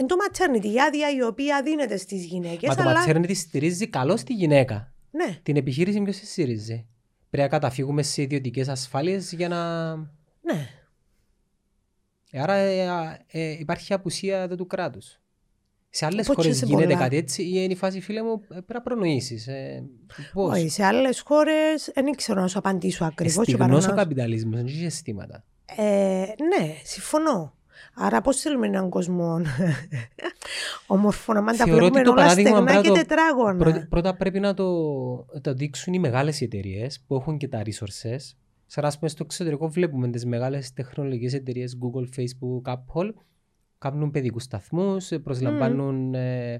Εν το maternity, η άδεια η οποία δίνεται στις γυναίκες, Μα το αλλά... maternity στηρίζει καλώ τη γυναίκα. Ναι. Την επιχείρηση ποιος τη στηρίζει; Πρέπει να καταφύγουμε σε ιδιωτικές ασφάλειες για να... Ναι. Άρα ε, ε, υπάρχει απουσία εδώ του κράτους. Σε άλλες Οπότε χώρες σε γίνεται πολλά. κάτι έτσι ή είναι η φάση φίλε μου ε, πρέπει να προνοήσεις. Ε, πώς; Όχι, σε άλλες χώρες δεν ξέρω να σου απαντήσω ακριβώς. Στιγνός ο καπιταλισμός, δεν έχει αισθήματα. Ε, ναι, συμφωνώ. Άρα πώς θέλουμε έναν κόσμο όμορφο να τα Θεωρώ ότι βλέπουμε το όλα παράδειγμα στεγνά πρέπει και να το- τετράγωνα. Πρώτα, πρώτα πρέπει να το, το δείξουν οι μεγάλες εταιρείες που έχουν και τα resources. Σαν να πούμε στο εξωτερικό βλέπουμε τις μεγάλες τεχνολογικές εταιρείες Google, Facebook, Apple κάνουν παιδικούς σταθμούς, προσλαμβάνουν ε,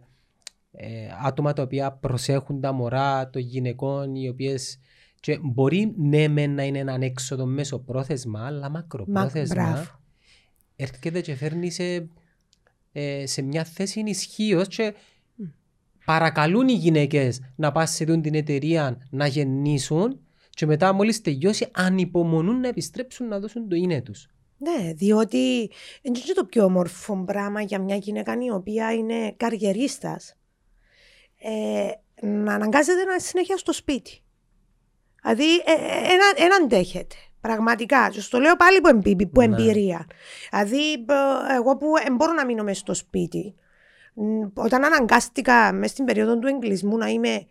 ε, άτομα τα οποία προσέχουν τα μωρά των γυναικών οι οποίες και μπορεί ναι μεν να είναι έναν έξοδο μέσω πρόθεσμα αλλά Μα, μακροπρόθεσμα μπράβο. Έρχεται και φέρνει σε, ε, σε μια θέση ισχύως και παρακαλούν οι γυναίκες να πάνε σε αυτήν την εταιρεία να γεννήσουν και μετά μόλις τελειώσει ανυπομονούν να επιστρέψουν να δώσουν το είναι τους. Ναι, διότι είναι και το πιο όμορφο πράγμα για μια γυναίκα η οποία είναι καριερίστας ε, να αναγκάζεται να είναι συνέχεια στο σπίτι. Δηλαδή, ε, ε, ένα, ένα αντέχεται. Πραγματικά. Και στο λέω πάλι που, εμπει, που Ναι. εμπειρία. Δηλαδή, ε, εγώ που ε, μπορώ να μείνω μέσα στο σπίτι, μ, όταν αναγκάστηκα μέσα στην περίοδο του εγκλισμού να είμαι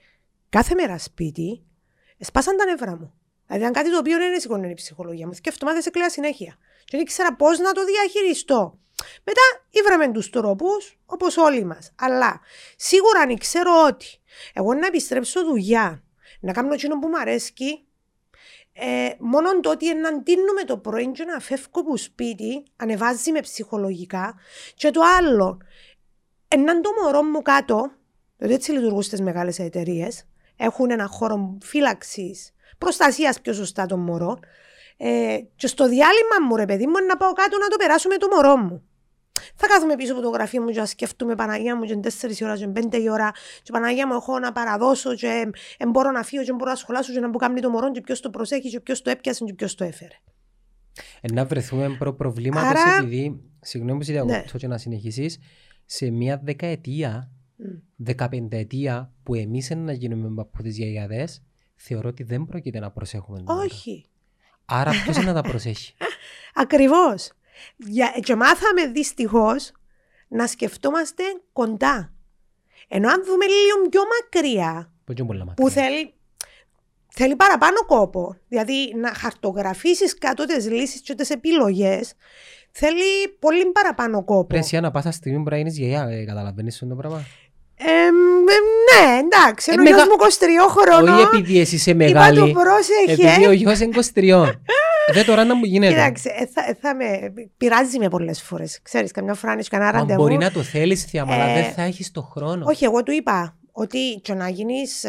κάθε μέρα σπίτι, σπάσαν τα νεύρα μου. Δηλαδή, ήταν κάτι το οποίο δεν σηκώνει η ψυχολογία μου. Και εβδομάδες έκλαια συνέχεια. Και δεν ήξερα πώς να το διαχειριστώ. Μετά ήβραμε τους τρόπους, όπως όλοι μας. Αλλά σίγουρα αν ξέρω ότι εγώ να επιστρέψω δουλειά, να κάνω εκείνο που μου αρέσει, ε, μόνο το ότι να ντύνουμε το πρωί και να φεύγω από σπίτι, ανεβάζει με ψυχολογικά. Και το άλλο, έναν το μωρό μου κάτω, διότι έτσι λειτουργούν στις μεγάλες εταιρείες, έχουν ένα χώρο φύλαξης, προστασίας πιο σωστά των μωρών. Ε, και στο διάλειμμα μου, ρε παιδί μου, είναι να πάω κάτω να το περάσω με το μωρό μου. Θα κάθομαι πίσω από το γραφείο μου και να σκεφτούμε Παναγία μου και 4 ώρα και 5 η ώρα και Παναγία μου έχω να παραδώσω και ε, μπορώ να φύγω και μπορώ να σχολάσω και να μπω κάνει το μωρό και ποιος το προσέχει και ποιος το έπιασε και ποιος το έφερε. Ε, να βρεθούμε προ προβλήματος Άρα- επειδή, συγγνώμη που σε διακόπτω και να συνεχίσεις, σε μια δεκαετία, δεκαπενταετία που εμείς είναι να γίνουμε παππούδες γιαγιάδες, θεωρώ ότι δεν πρόκειται να προσέχουμε. τον άλλο. Όχι. Άρα ποιος είναι να τα προσέχει; Ακριβώς. Για, και μάθαμε δυστυχώς να σκεφτόμαστε κοντά. Ενώ αν δούμε λίγο πιο μακριά, Που και πολλά που μακριά. θέλει, θέλει παραπάνω κόπο, δηλαδή να χαρτογραφήσεις κάτω τις λύσεις και τις επιλογές, θέλει πολύ παραπάνω κόπο. Πρέπει εσύ ανά πάσα στιγμή μπορεί να γίνεις γιαγιά, ε, καταλαβαίνεις αυτό το πράγμα; Ε, ε, ναι, εντάξει, Ε, ενώ ο γιος μεγα- μου 23 χρονών, Όχι επειδή εσύ είσαι είπα μεγάλη, του πρόσεχε. επειδή ο γιος είναι 23. Δεν τώρα να μου γίνεται. Κοίταξε, ε, θα, ε, θα με, πειράζει με πολλές φορές. Ξέρεις, καμιά φορά αν έχεις κανένα Μα ραντεβού. μπορεί να το θέλεις θεία μου, αλλά Ε, δεν θα έχεις το χρόνο. Όχι, εγώ του είπα ότι και να γίνεις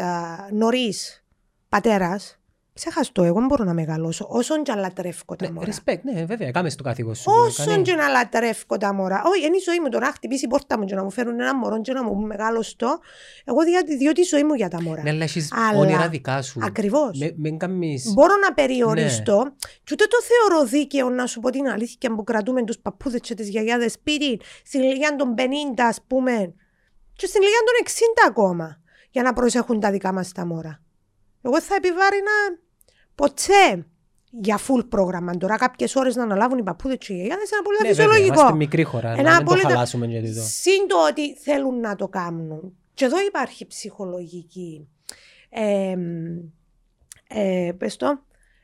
νωρίς πατέρας, ξέχαστο, εγώ δεν μπορώ να μεγαλώσω. Όσον και να λατρεύω τα Ναι, μωρά. respect, ναι, βέβαια, κάμε το καθήκον σου. Όσον Κάνει- και να λατρεύω τα μωρά. Όχι, είναι η ζωή μου το να χτυπήσει η πόρτα μου και να μου φέρουν ένα μωρό και να μου πούν μεγάλο στο. Εγώ δια- διότι η ζωή μου για τα μωρά. Ναι, αλλά έχεις Αλλά- όνειρα δικά σου. Ακριβώς. Με- Μην κάνεις... Μπορώ να περιοριστώ Ναι. και ούτε το θεωρώ δίκαιο να σου πω την αλήθεια που κρατούμε τους παππούδες και τις γιαγιάδες σπίτι στην ηλικία των 50 ας πούμε και στην ηλικία των 60 ακόμα για να προσέχουν τα δικά μας τα μόρα. Εγώ θα επιβάρυνα ποτέ για full πρόγραμμα. Τώρα κάποιες ώρες να αναλάβουν οι παππούδες και οι γιαγιάδες είναι πολύ Ναι, βέβαια, φυσιολογικό. είμαστε μικρή χώρα, Ένα να μην το απόλυτα- χαλάσουμε γιατί το... Συν το ότι θέλουν να το κάνουν. Και εδώ υπάρχει ψυχολογική. Ε, ε, πες το,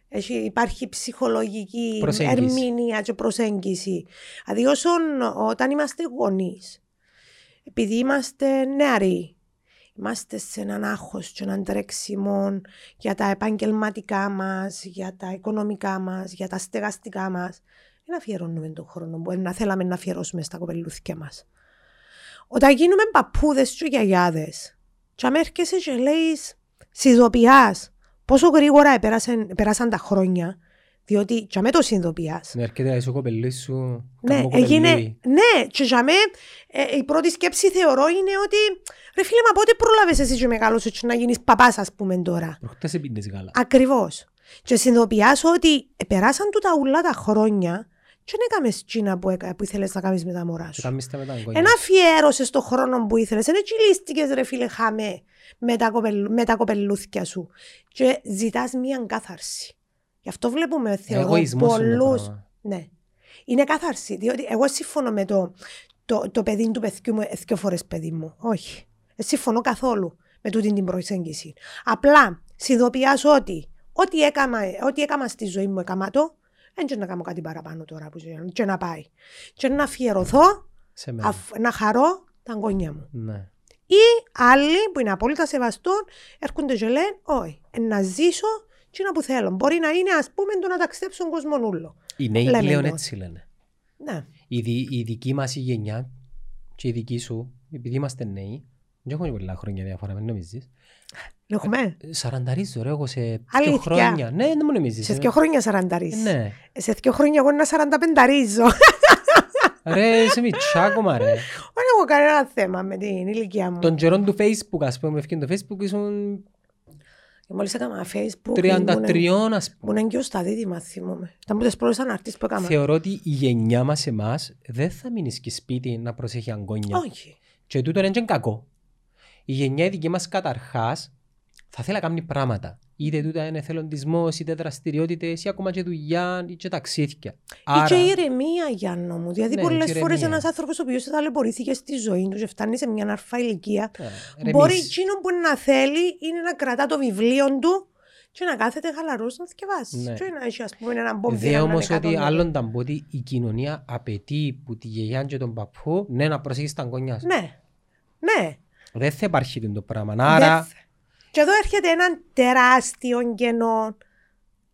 έχει, υπάρχει ψυχολογική Προσέγγιση. ερμηνεία και προσέγγιση. Δηλαδή όσον όταν είμαστε γονείς, επειδή είμαστε νεαροί, είμαστε σε έναν άγχος και έναν τρέξιμο για τα επαγγελματικά μας, για τα οικονομικά μας, για τα στεγαστικά μας, δεν αφιερώνουμε τον χρόνο που να θέλαμε να αφιερώσουμε στα κοπελούθια μας. Όταν γίνουμε παππούδες και γιαγιάδες, και αν έρχεσαι και λέεις συνειδητοποιάς πόσο γρήγορα επέρασαν, επέρασαν τα χρόνια, διότι και με το συνειδητοποιάς. Ναι, έρχεται να είσαι ο κοπελής σου, Ναι, καμό έγινε, κοπελούι. ναι, και για μέ, ε, η πρώτη σκέψη θεωρώ είναι ότι ρε φίλε, μα πότε πρόλαβες εσύ και μεγάλωσες και να γίνεις παπάς ας πούμε τώρα; Προχτές επίνες γάλα. Ακριβώς. Και συνειδητοποιάς ότι περάσαν του τα ουλά τα χρόνια και δεν έκαμες τσίνα που, έκα- που ήθελες να κάνεις με τα μωρά Και σου. κάνεις τα με τα εγγόνια. Ένα αφιέρωσες το χρόνο που ήθελες, δεν τσιλίστηκες ρε φίλε χαμέ με τα, κοπελ, με τα κοπελούθια σου και ζητάς μία κάθαρση. Γι' αυτό βλέπουμε θεωρώ Εγωισμός είναι το πολλούς πράγμα. ναι. Είναι κάθαρση. Διότι εγώ συμφωνώ με το, το, το παιδί του παιδιού μου δύο φορές παιδί μου. Όχι. Δεν συμφωνώ καθόλου με τούτη την προσέγγιση. Απλά συνειδητοποιάς ότι ό,τι έκανα, ό,τι έκανα στη ζωή μου έκανα το, δεν να κάνω κάτι παραπάνω τώρα που και- και να πάει. Και να αφιερωθώ, Σε μένα. αφ- να χαρώ τα γόνια μου. Ναι. Ή άλλοι που είναι απόλυτα σεβαστών έρχονται και λένε, όχι, ε, να ζήσω τι που θέλω. Μπορεί να είναι ας πούμε το να ταξιδέψω τον κοσμονούλο. Οι νέοι Λέμε πλέον το. έτσι λένε. Ναι. Η, δι- η δική μας η γενιά και η δική σου, επειδή είμαστε νέοι, δεν έχουμε πολλά χρόνια διαφορά, μην νομίζεις. Έχουμε. Σαρανταρίζω ρε εγώ σε δύο Αλήθεια. χρόνια. Ναι, δεν μου νομίζεις. Σε ε. δύο χρόνια σαρανταρίζεις. Ναι. Σε δύο χρόνια εγώ ένα σαρανταπενταρίζω. Ρε, είσαι μητσά ακόμα ρε. Δεν έχω κανένα θέμα με την ηλικία μου. Τον καιρό του Facebook, ας πούμε, ευκαιρία το Facebook ήσουν Και μόλις έκανα facebook 33, ας πούμε. ήμουν και στα δίδυμα θυμούμαι. Ήταν από τις πρώτες αναρτήσεις που έκανα. Θεωρώ ότι η γενιά μας εμάς δεν θα μείνει και σπίτι να προσέχει αγκόνια. Όχι. Και τούτο είναι και κακό. Η γενιά η δική μας καταρχάς θα θέλει να κάνει πράγματα. Είτε τούτα είναι εθελοντισμός, είτε δραστηριότητες, ή ακόμα και δουλειά, ή και ταξίδια. Ή και ηρεμία, Γιάννο μου. Δηλαδή, Ναι, πολλές και φορές ηρεμία. ένας άνθρωπος ο οποίος ταλαιπωρήθηκες στη ζωή του και φτάνει σε μια αρφά ηλικία, Ε, μπορεί ρεμίς. εκείνο που να θέλει είναι να κρατά το βιβλίο του και να κάθεται χαλαρός να θυκευάσει. Ναι. Και να έχει, ας πούμε, έναν μπόμπι. Δε όμως ότι άλλον τα πω ότι η κοινωνία απαιτεί που τη γιαγιά και τον παππού ναι, να προσέχεις τα αγκόνια σου. Ναι. Ναι. Δεν θα υπάρχει το πράγμα. Δεν Άρα, θε- Και εδώ έρχεται έναν τεράστιο κενό.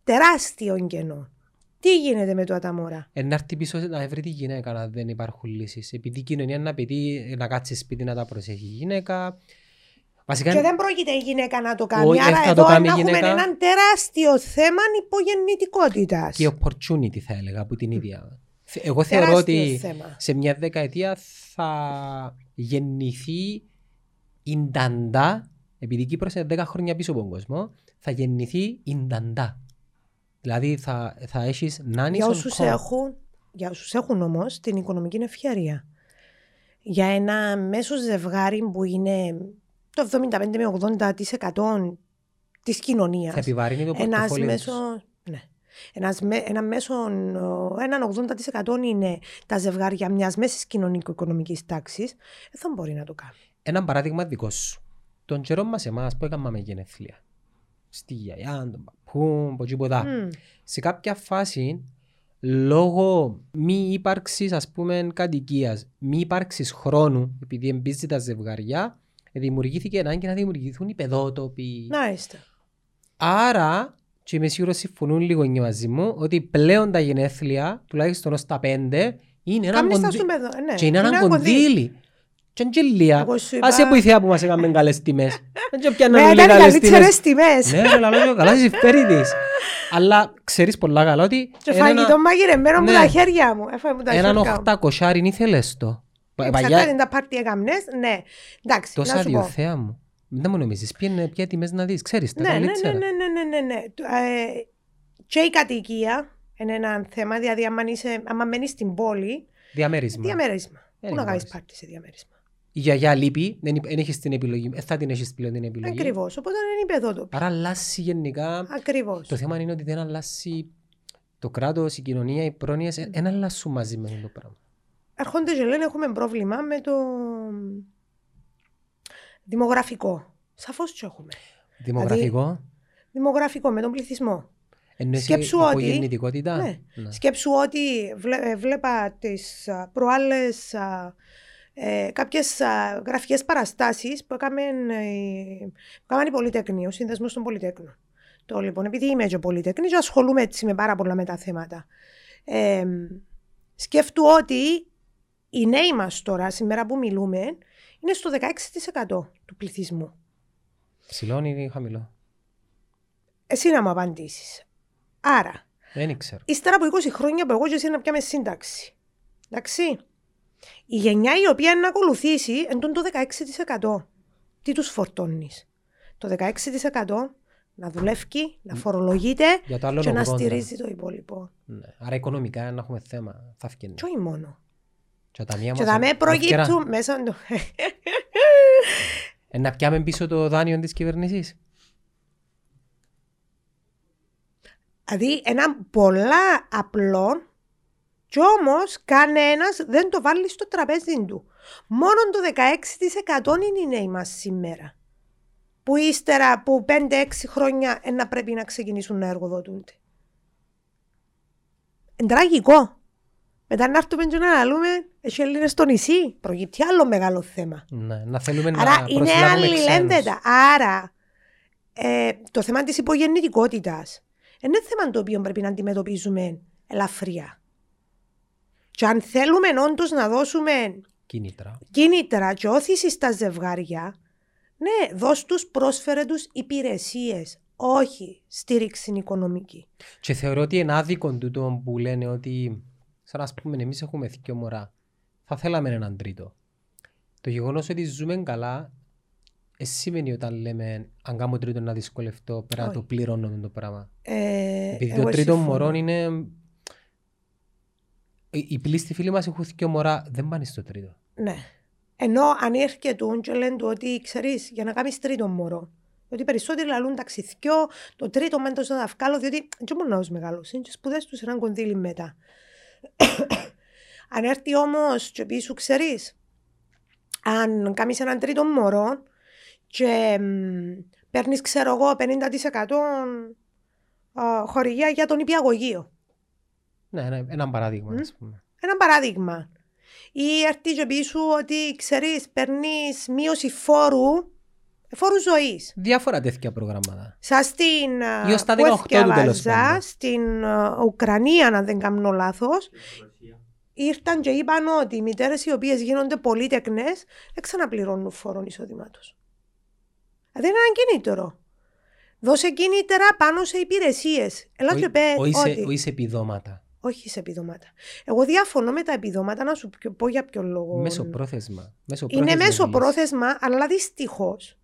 Τεράστιο κενό. Τι γίνεται με το αταμόρα; ε, να έρθει πίσω να βρει τη γυναίκα να δεν υπάρχουν λύσεις. Επειδή η κοινωνία να απαιτεί να κάτσει σπίτι να τα προσέχει η γυναίκα. Βασικά, Και δεν πρόκειται η γυναίκα να το κάνει. Όχι, Άρα θα το εδώ κάνει η έχουμε γυναίκα. ένα τεράστιο θέμα υπογεννητικότητας. και opportunity θα έλεγα από την ίδια. Θε- Εγώ θεωρώ ότι θέμα. σε μια δεκαετία θα γεννηθεί ινταντά, επειδή η Κύπρος είναι 10 χρόνια πίσω από τον κόσμο, θα γεννηθεί ινταντά. Δηλαδή θα, θα έχεις νάνις Για on όσους call. έχουν, για όσους έχουν όμως την οικονομική ευκαιρία. Για ένα μέσο ζευγάρι που είναι το 75 με 80% της κοινωνίας. Θα επιβαρύνει το Ένας πορτοφόλι μέσο, τους. ναι. Ένας, με- ένα μέσο, ο, έναν 80% είναι τα ζευγάρια μιας μέσης κοινωνικο-οικονομικής τάξης, ε, δεν μπορεί να το κάνει. Ένα παράδειγμα δικό σου. Τον καιρό μας εμάς που έκαναμε γενεθλία. Στη γιαγιά, τον παππού, από τίποτα. Μμ. σε κάποια φάση λόγω μη ύπαρξης ας πούμε κατοικίας, μη ύπαρξης χρόνου επειδή εμπίζει τα ζευγαριά δημιουργήθηκε ανάγκη να δημιουργηθούν οι παιδότοποι. Να είστε. Άρα και είμαι σίγουρος συμφωνούν λίγο και μαζί μου ότι πλέον τα γενέθλια τουλάχιστον ως τα πέντε είναι ένα, Κάμνεις τα κονδύ... σου παιδό, ε, ναι. και είναι ένα ένα κονδύλι. Κονδύλι. Και αγγελία. Εγώ σου είπα- Ας σε βοηθεία που μας έκαμε καλές τιμές. Δεν και πιάνουν Με όλοι ήταν καλές καλύτερες τιμές. τιμές. Ναι, ρε, λαλό και καλά συμφέρει της. Αλλά ξέρεις πολλά καλά ότι Και ένα- φαγητό μαγειρεμένο με Ναι. τα χέρια μου. Έφαγε μου τα έναν χέρια μου. οχτακοσάριν ήθελες το. Πα- Εξαρτάται Παλιά τα πάρτι έκαμνες, ναι. Εντάξει, τόσα να σου πω. διοθέα μου. Δεν μου νομίζεις, ποια είναι ποια τιμές να δεις, ξέρεις τα Ναι, ναι, ναι, καλύτερα. ναι, ναι, ναι, ναι, ναι. Το, ε, Και η κατοικία είναι ένα θέμα, δηλαδή άμα, είσαι, άμα μένεις στην πόλη, Διαμέρισμα. διαμέρισμα. Δεν Πού να κάνεις μπορείς. πάρτι σε διαμέρισμα; Η γιαγιά λείπει, δεν δεν έχεις την επιλογή, ε, θα την έχεις πλέον την επιλογή. Ακριβώς, οπότε δεν είναι παιδότοπο. Άρα αλλάσει γενικά. Ακριβώς. Το θέμα είναι ότι δεν αλλάσει το κράτος, η κοινωνία, οι πρόνοιες, ε, δεν αλλάσουν μαζί με το πράγμα. Έρχονται και λένε έχουμε πρόβλημα με το δημογραφικό. Σαφώς και έχουμε. Δημογραφικό, Δημογραφικό με τον πληθυσμό. εννοείς σκέψου ότι- υπογεννητικότητα; Ναι. Ναι. Σκέψου ότι βλέ, ε, βλέπα τις α, προάλλες α, ε, κάποιες α, γραφικές παραστάσεις που έκαμε, ε, που έκαναν οι Πολυτέκνοι, ο Σύνδεσμος των Πολυτέκνων. Το λοιπόν, επειδή είμαι και Πολυτέκνη και ασχολούμαι έτσι με πάρα πολλά με τα θέματα. Ε, σκέφτου ότι οι νέοι μας τώρα, σήμερα που μιλούμε, είναι στο 16% του πληθυσμού. Ψηλό ή χαμηλό; Εσύ να μου απαντήσεις. Άρα, Δεν ξέρω. ύστερα από 20 χρόνια που εγώ και εσύ να πιάμε σύνταξη. Εντάξει. Η γενιά η οποία να ακολουθήσει εν τούτο το 16%. Τι τους φορτώνεις; Το 16% να δουλεύει, να φορολογείται Για το άλλο και να 80. στηρίζει το υπόλοιπο. Ναι. Άρα οικονομικά να έχουμε θέμα, θα φύγει. Και όχι μόνο. Και τα μία Και μας θα με ευκαιρά. προκύπτουν μέσα του. Ε, να πιάμε πίσω το δάνειο της κυβέρνησης; Δηλαδή ένα πολλά απλό και όμως κανένας δεν το βάλει στο τραπέζι του. Μόνο το 16% είναι οι νέοι μας σήμερα. Που ύστερα από 5-6 χρόνια ε, να πρέπει να ξεκινήσουν να εργοδοτούνται. Είναι τραγικό. Μετά να έρθουμε και να λούμε, έχει Έλληνες στο νησί. Προκύπτει άλλο μεγάλο θέμα. Ναι. Να θέλουμε να Άρα είναι προσλάβουμε ξένους. αλληλένδετα. Άρα ε, το θέμα της υπογεννητικότητας είναι θέμα το οποίο πρέπει να αντιμετωπίζουμε ελαφριά. Και αν θέλουμε όντως να δώσουμε Κίνητρα. κίνητρα και όθηση στα ζευγάρια, ναι, δώσ' τους, πρόσφερε τους υπηρεσίες, όχι στήριξη οικονομική. Και θεωρώ ότι είναι άδικο τούτο που λένε ότι σαν να πούμε εμείς έχουμε δύο μωρά. Θα θέλαμε έναν τρίτο. Το γεγονός ότι ζούμε καλά ε, σημαίνει όταν λέμε αν κάνω τρίτο να δυσκολευτώ πέρα Όχι. το πληρώνω με το πράγμα. Ε, Επειδή εγώ το τρίτο συμφωνώ. μωρό είναι... Οι οι πλήστοι φίλοι μας έχουν δύο μωρά, δεν πάνε στο τρίτο. Ναι. Ενώ αν έρχεται και λένε του ότι ξέρεις, για να κάνεις τρίτο μωρό. Ότι περισσότεροι λαλούν ταξιθιό, το τρίτο μεν το να βγάλω, διότι δεν μόνο ως μεγάλος, είναι και σπουδές τους έναν κονδύλι μετά. αν έρθει όμως και πεις σου ξέρεις, αν κάνεις έναν τρίτο μωρό και μ, παίρνεις ξέρω εγώ 50% α, χορηγία για τον υπηαγωγείο. Ναι, ναι, ένα παράδειγμα, Μμ. ας πούμε. Ένα παράδειγμα. Ή έρθει και πει σου ότι ξέρεις, παίρνεις μείωση φόρου, φόρου ζωής. Διάφορα τέτοια προγράμματα. Σα στην α, Ή ως τα που 18 του τέλος έθιαβαζα, πάντων. στην α, Ουκρανία, αν δεν κάνω λάθος, ήρθαν και είπαν ότι οι μητέρες οι οποίες γίνονται πολύτεκνες δεν ξαναπληρώνουν φόρων εισοδήματος. Δεν είναι ένα κίνητρο. Δώσε κίνητρα πάνω σε υπηρεσίες. Ελά και πέ, Όχι σε- ότι- όχι σε επιδόματα. Όχι σε επιδόματα. Εγώ διαφωνώ με τα επιδόματα να σου πω- πω για ποιο λόγο. Μέσο-πρόθεσμα. Είναι μέσω λύση. πρόθεσμα, αλλά δυστυχώς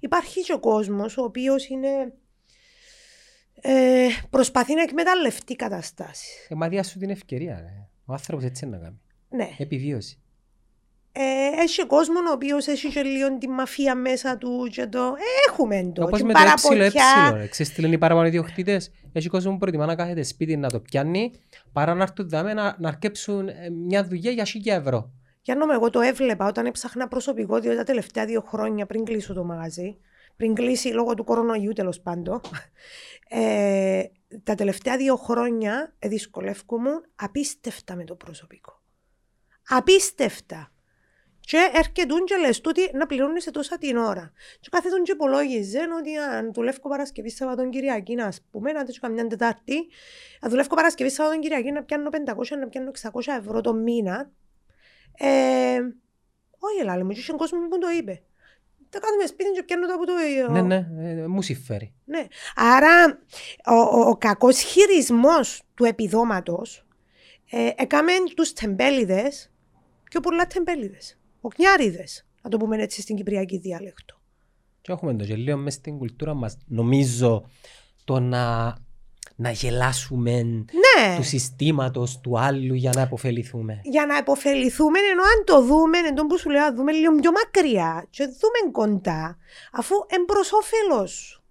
υπάρχει και ο κόσμος ο οποίος είναι. Ε, προσπαθεί να εκμεταλλευτεί καταστάσεις. Ε, μα διά σου την ευκαιρία. Ρε. Ο άνθρωπος έτσι είναι να κάνει. Ναι. Επιβίωση. Ε, έχει κόσμος ο οποίος έχει και λίγο τη μαφία μέσα του και το. Ε, έχουμε το. Όπως και με το έψιλο παραποτιά. έψιλο. ρε. Ξέρεις τι λένε οι παραπάνω ιδιοκτήτες. Έχει κόσμο που προτιμά να κάθεται σπίτι να το πιάνει παρά να έρθουν δάμε να, να αρκέψουν ε, μια δουλειά για χίλια ευρώ. Για να εγώ το έβλεπα όταν έψαχνα προσωπικό, διότι τα τελευταία δύο χρόνια πριν κλείσω το μαγαζί, πριν κλείσει λόγω του κορονοϊού τέλος πάντων, ε, τα τελευταία δύο χρόνια ε, δυσκολεύκομαι απίστευτα με το προσωπικό. Απίστευτα. Και έρχεται και λες του ότι να πληρώνεις τόσα την ώρα. Και κάθε τον και υπολόγιζε ότι αν δουλεύω Παρασκευή Σαββατοκυριακή, να πούμε, να τέτοιο καμιά Τετάρτη, αν δουλεύω Παρασκευή Σαββατοκυριακή να πιάνω 500, να πιάνω 600 ευρώ το μήνα, ε, όχι, ελάλε μου, και είχε κόσμο που το είπε. Τα κάνουμε σπίτι και πιάνω το από το... Ναι, ναι, ε, μου συμφέρει. Ναι. Άρα, ο, ο, ο κακός χειρισμός του επιδόματος ε, έκαμε τους τεμπέληδες πιο πολλά τεμπέληδες. Οκνιάριδες, να το πούμε έτσι στην κυπριακή διάλεκτο. Και έχουμε το και λίγο μες στην κουλτούρα μας. Νομίζω το να, να γελάσουμε Ναι, του συστήματος του άλλου για να αποφεληθούμε. για να υποφεληθούμε, ενώ αν το δούμε, ενώ που σου λέω, να δούμε λίγο πιο μακριά και δούμε κοντά, αφού εμπρος όφελος σου.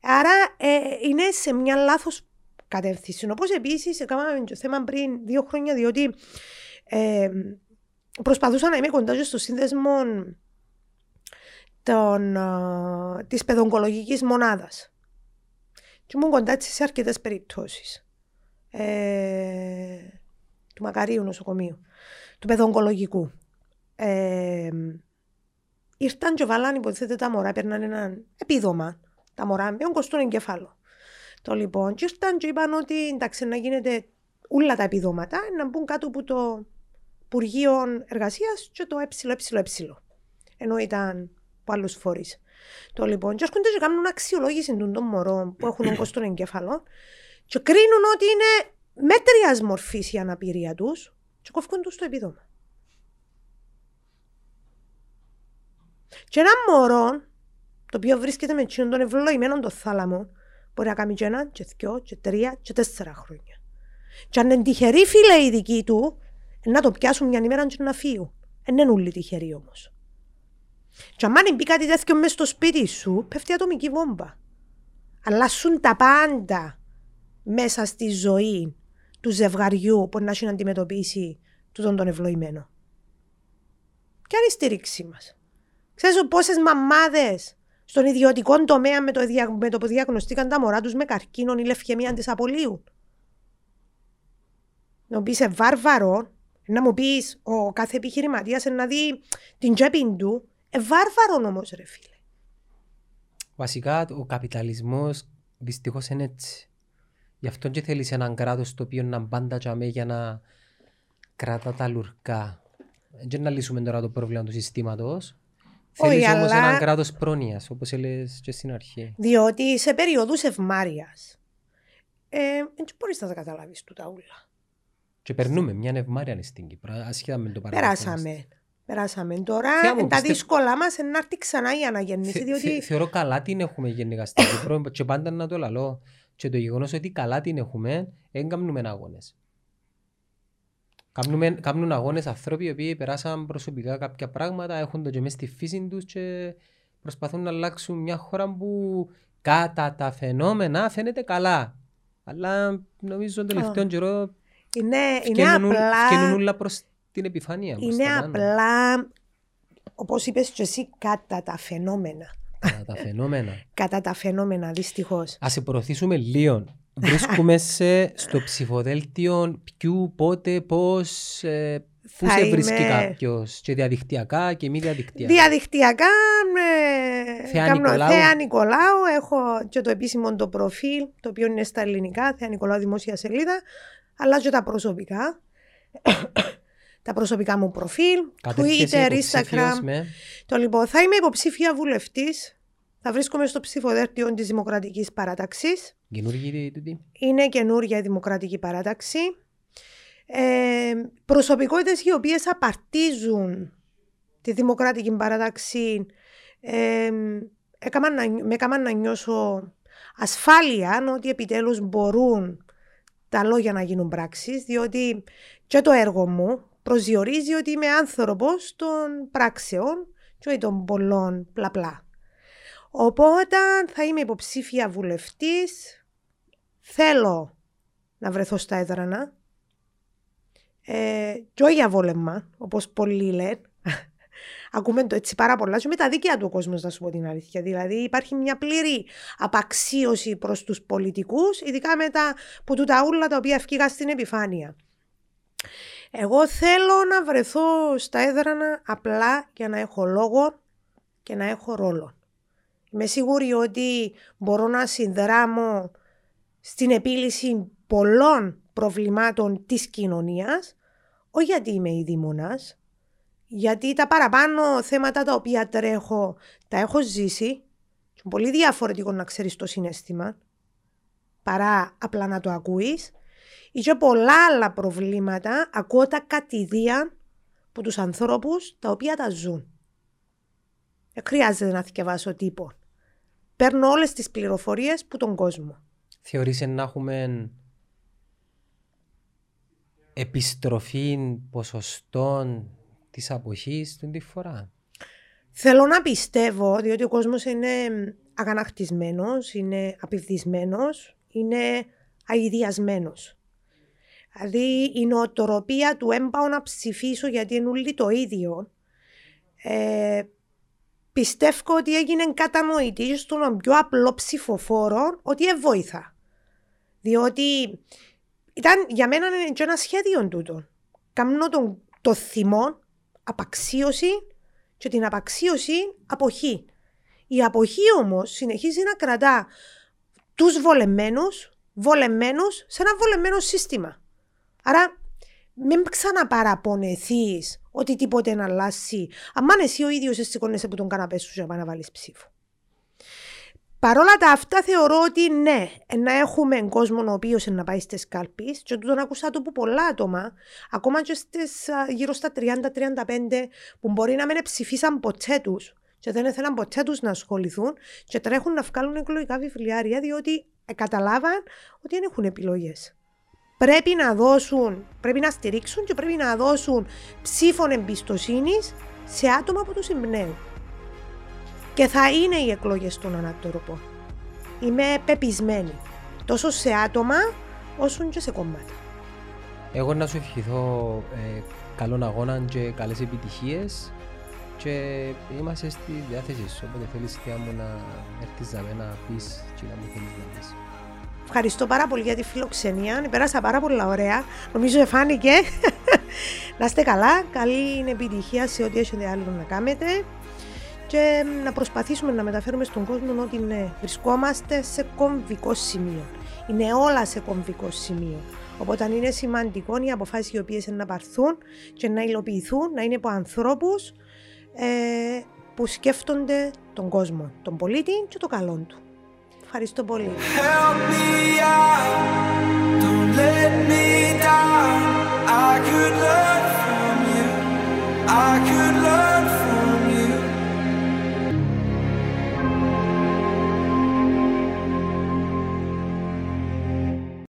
Άρα ε, είναι σε μια λάθος κατεύθυνση. Όπως επίσης έκαναμε το θέμα πριν δύο χρόνια, διότι ε, προσπαθούσα να είμαι κοντά και στο σύνδεσμο των, α, της παιδογκολογικής μονάδας. Και ήμουν κοντά της σε αρκετές περιπτώσεις. Ε, του Μακαρίου νοσοκομείου, του παιδογκολογικού. Ε, ήρθαν και βάλαν υποτίθεται τα μωρά, παίρναν ένα επίδομα. Τα μωρά με ογκοστούν εγκεφάλο. Το λοιπόν, και ήρθαν και είπαν ότι εντάξει να γίνεται όλα τα επιδόματα να μπουν κάτω από το Υπουργείο Εργασίας και το ΕΕ. Ενώ ήταν από άλλου φορείς. Το λοιπόν, και έρχονται και κάνουν αξιολόγηση των των μωρών που έχουν όγκο στον εγκέφαλο και κρίνουν ότι είναι μέτρια μορφής η αναπηρία τους και κόφκουν τους το επίδομα. Και ένα μωρό, το οποίο βρίσκεται με εκείνον τον ευλογημένο το θάλαμο, μπορεί να κάνει και ένα, και δυο, και τρία, και τέσσερα χρόνια. Και αν είναι τυχεροί φίλε οι δικοί του, να το πιάσουν μια ημέρα και να φύγουν. Δεν είναι όλοι τυχεροί όμως. Και αν μπει κάτι τέτοιο μέσα στο σπίτι σου, πέφτει ατομική βόμβα. Αλλάσουν τα πάντα μέσα στη ζωή του ζευγαριού που να έχει να αντιμετωπίσει τούτον τον ευλογημένο. Ποια είναι η στήριξή μας; Ξέρεις πόσες μαμάδες στον ιδιωτικό τομέα με το, δια- με το που διαγνωστήκαν τα μωρά τους με καρκίνο ή λευκαιμία της απολύουν; Να μου πει σε βάρβαρο, να μου πεις ο κάθε επιχειρηματίας να δει την τσέπη του. Ε, βάρβαρο όμως, ρε φίλε. Βασικά ο καπιταλισμός δυστυχώς είναι έτσι. Γι' αυτό και θέλεις έναν κράτος το οποίο να πάντα τζαμέ για να κρατά τα λουρκά. Δεν να λύσουμε τώρα το πρόβλημα του συστήματος. Όχι, Θέλεις όμως αλλά- έναν κράτος πρόνοιας, όπως έλεγες και στην αρχή. Διότι σε περίοδου ευμάρεια. Ε, δεν μπορείς να τα καταλάβεις του τα ούλα. Και περνούμε μια ευμάρεια στην Κύπρο, ασχετά με το παρελθόν. μας. Περάσαμε. Περάσαμε. Τώρα Θεά μου, εν τα πιστεύω- δύσκολα μας να έρθει ξανά η αναγέννηση. Θε- διότι θε- θεωρώ καλά την έχουμε γενικά στην Κύπρο και πάντα να το λαλώ. Και το γεγονός ότι καλά την έχουμε, δεν κάνουμε αγώνες. Κάνουμε, κάνουν αγώνες άνθρωποι οι οποίοι περάσαν προσωπικά κάποια πράγματα, έχουν το και μες στη φύση τους και προσπαθούν να αλλάξουν μια χώρα που κατά τα φαινόμενα φαίνεται καλά. Αλλά νομίζω τον τελευταίο καιρό είναι, είναι φκαίνουν απλά. όλα προς την επιφάνεια. προς Είναι τα πάνω. απλά, όπως είπες και εσύ, κατά τα φαινόμενα. Κατά τα φαινόμενα. Κατά τα φαινόμενα, δυστυχώς. Α σε προωθήσουμε λίγο. Βρίσκουμε σε, στο ψηφοδέλτιο ποιου, πότε, πώς, ε, πού Θα σε είμαι- βρίσκει κάποιος. Και διαδικτυακά και μη διαδικτυακά. Διαδικτυακά, με Θέα κάνω Νικολάου. Θέα Νικολάου, έχω και το επίσημο το προφίλ, το οποίο είναι στα ελληνικά, Θέα Νικολάου δημόσια σελίδα, αλλά και τα προσωπικά. τα προσωπικά μου προφίλ, Κατέρχεσαι Twitter, υποψήφιος Instagram. με- Το λοιπόν, θα είμαι υποψήφια βουλευτής Θα βρίσκομαι στο ψηφοδέλτιο της Δημοκρατικής Παράταξης. Καινούργια τούτη; Είναι καινούργια η Δημοκρατική Παράταξη. Ε, προσωπικότητες οι οποίες απαρτίζουν τη Δημοκρατική Παράταξη ε, με έκαναν να νιώσω ασφάλεια ότι επιτέλους μπορούν τα λόγια να γίνουν πράξεις, διότι και το έργο μου προσδιορίζει ότι είμαι άνθρωπος των πράξεων και των πολλών πλαπλά. Οπότε θα είμαι υποψήφια βουλευτής, θέλω να βρεθώ στα έδρανα ε, και όχι για βόλεμα, όπως πολλοί λένε, Ακούμε το έτσι πάρα πολλά. με τα δίκαια του κόσμου, να σου πω την αλήθεια. Δηλαδή, υπάρχει μια πλήρη απαξίωση προς τους πολιτικούς, ειδικά μετά που του τα ούλα τα οποία ευκήγα στην επιφάνεια. Εγώ θέλω να βρεθώ στα έδρανα απλά για να έχω λόγο και να έχω ρόλο. Είμαι σίγουρη ότι μπορώ να συνδράμω στην επίλυση πολλών προβλημάτων της κοινωνίας, όχι γιατί είμαι η δήμονας, γιατί τα παραπάνω θέματα τα οποία τρέχω τα έχω ζήσει και πολύ διαφορετικό να ξέρεις το συνέστημα παρά απλά να το ακούεις ή και πολλά άλλα προβλήματα ακούω τα κατηδία από τους ανθρώπους τα οποία τα ζουν. Δεν χρειάζεται να θυκευάσω τίποτα. Παίρνω όλες τις πληροφορίες που τον κόσμο. Θεωρείς να έχουμε επιστροφή ποσοστών της αποχής την τη φορά. Θέλω να πιστεύω, διότι ο κόσμος είναι αγανακτισμένος, είναι απειβδισμένος, είναι αηδιασμένος. Δηλαδή η νοοτροπία του έμπαω να ψηφίσω γιατί είναι όλοι το ίδιο. Ε, πιστεύω ότι έγινε κατανοητή στον πιο απλό ψηφοφόρο ότι εβόηθα. Διότι ήταν για μένα είναι και ένα σχέδιο τούτο. Κάνω τον, το θυμό απαξίωση και την απαξίωση αποχή. Η αποχή όμως συνεχίζει να κρατά τους βολεμένους, βολεμένους σε ένα βολεμένο σύστημα. Άρα μην ξαναπαραπονεθείς ότι τίποτε να αλλάσει. Αν εσύ ο ίδιος σηκώνεσαι από τον καναπές σου για να βάλεις ψήφο. Παρόλα τα αυτά θεωρώ ότι ναι, να έχουμε κόσμο ο οποίος να πάει στις κάλπε, και τον άκουσα το από πολλά άτομα, ακόμα και στις, γύρω στα 30-35, που μπορεί να μην ψηφίσαν ποτέ τους και δεν ήθελαν ποτέ τους να ασχοληθούν και τρέχουν να βγάλουν εκλογικά βιβλιάρια διότι καταλάβαν ότι δεν έχουν επιλογές. Πρέπει να δώσουν, πρέπει να στηρίξουν και πρέπει να δώσουν ψήφων εμπιστοσύνης σε άτομα που τους εμπνέουν και θα είναι οι εκλογές στον ανατρόπο. Είμαι πεπισμένη τόσο σε άτομα όσο και σε κομμάτια. Εγώ να σου ευχηθώ ε, καλών αγώνα και καλές επιτυχίες και είμαστε στη διάθεση σου, όποτε θέλεις θεία μου να έρθεις να να πεις και να μου θέλεις να πεις. Ευχαριστώ πάρα πολύ για τη φιλοξενία. Πέρασα πάρα πολύ ωραία. Νομίζω εφάνηκε. να είστε καλά. Καλή επιτυχία σε ό,τι έχετε άλλο να κάνετε και να προσπαθήσουμε να μεταφέρουμε στον κόσμο ότι ναι, βρισκόμαστε σε κομβικό σημείο. Είναι όλα σε κομβικό σημείο. Οπότε είναι σημαντικό οι αποφάσεις οι οποίες να πάρθουν και να υλοποιηθούν να είναι από ανθρώπους ε, που σκέφτονται τον κόσμο, τον πολίτη και το καλό του. Ευχαριστώ πολύ.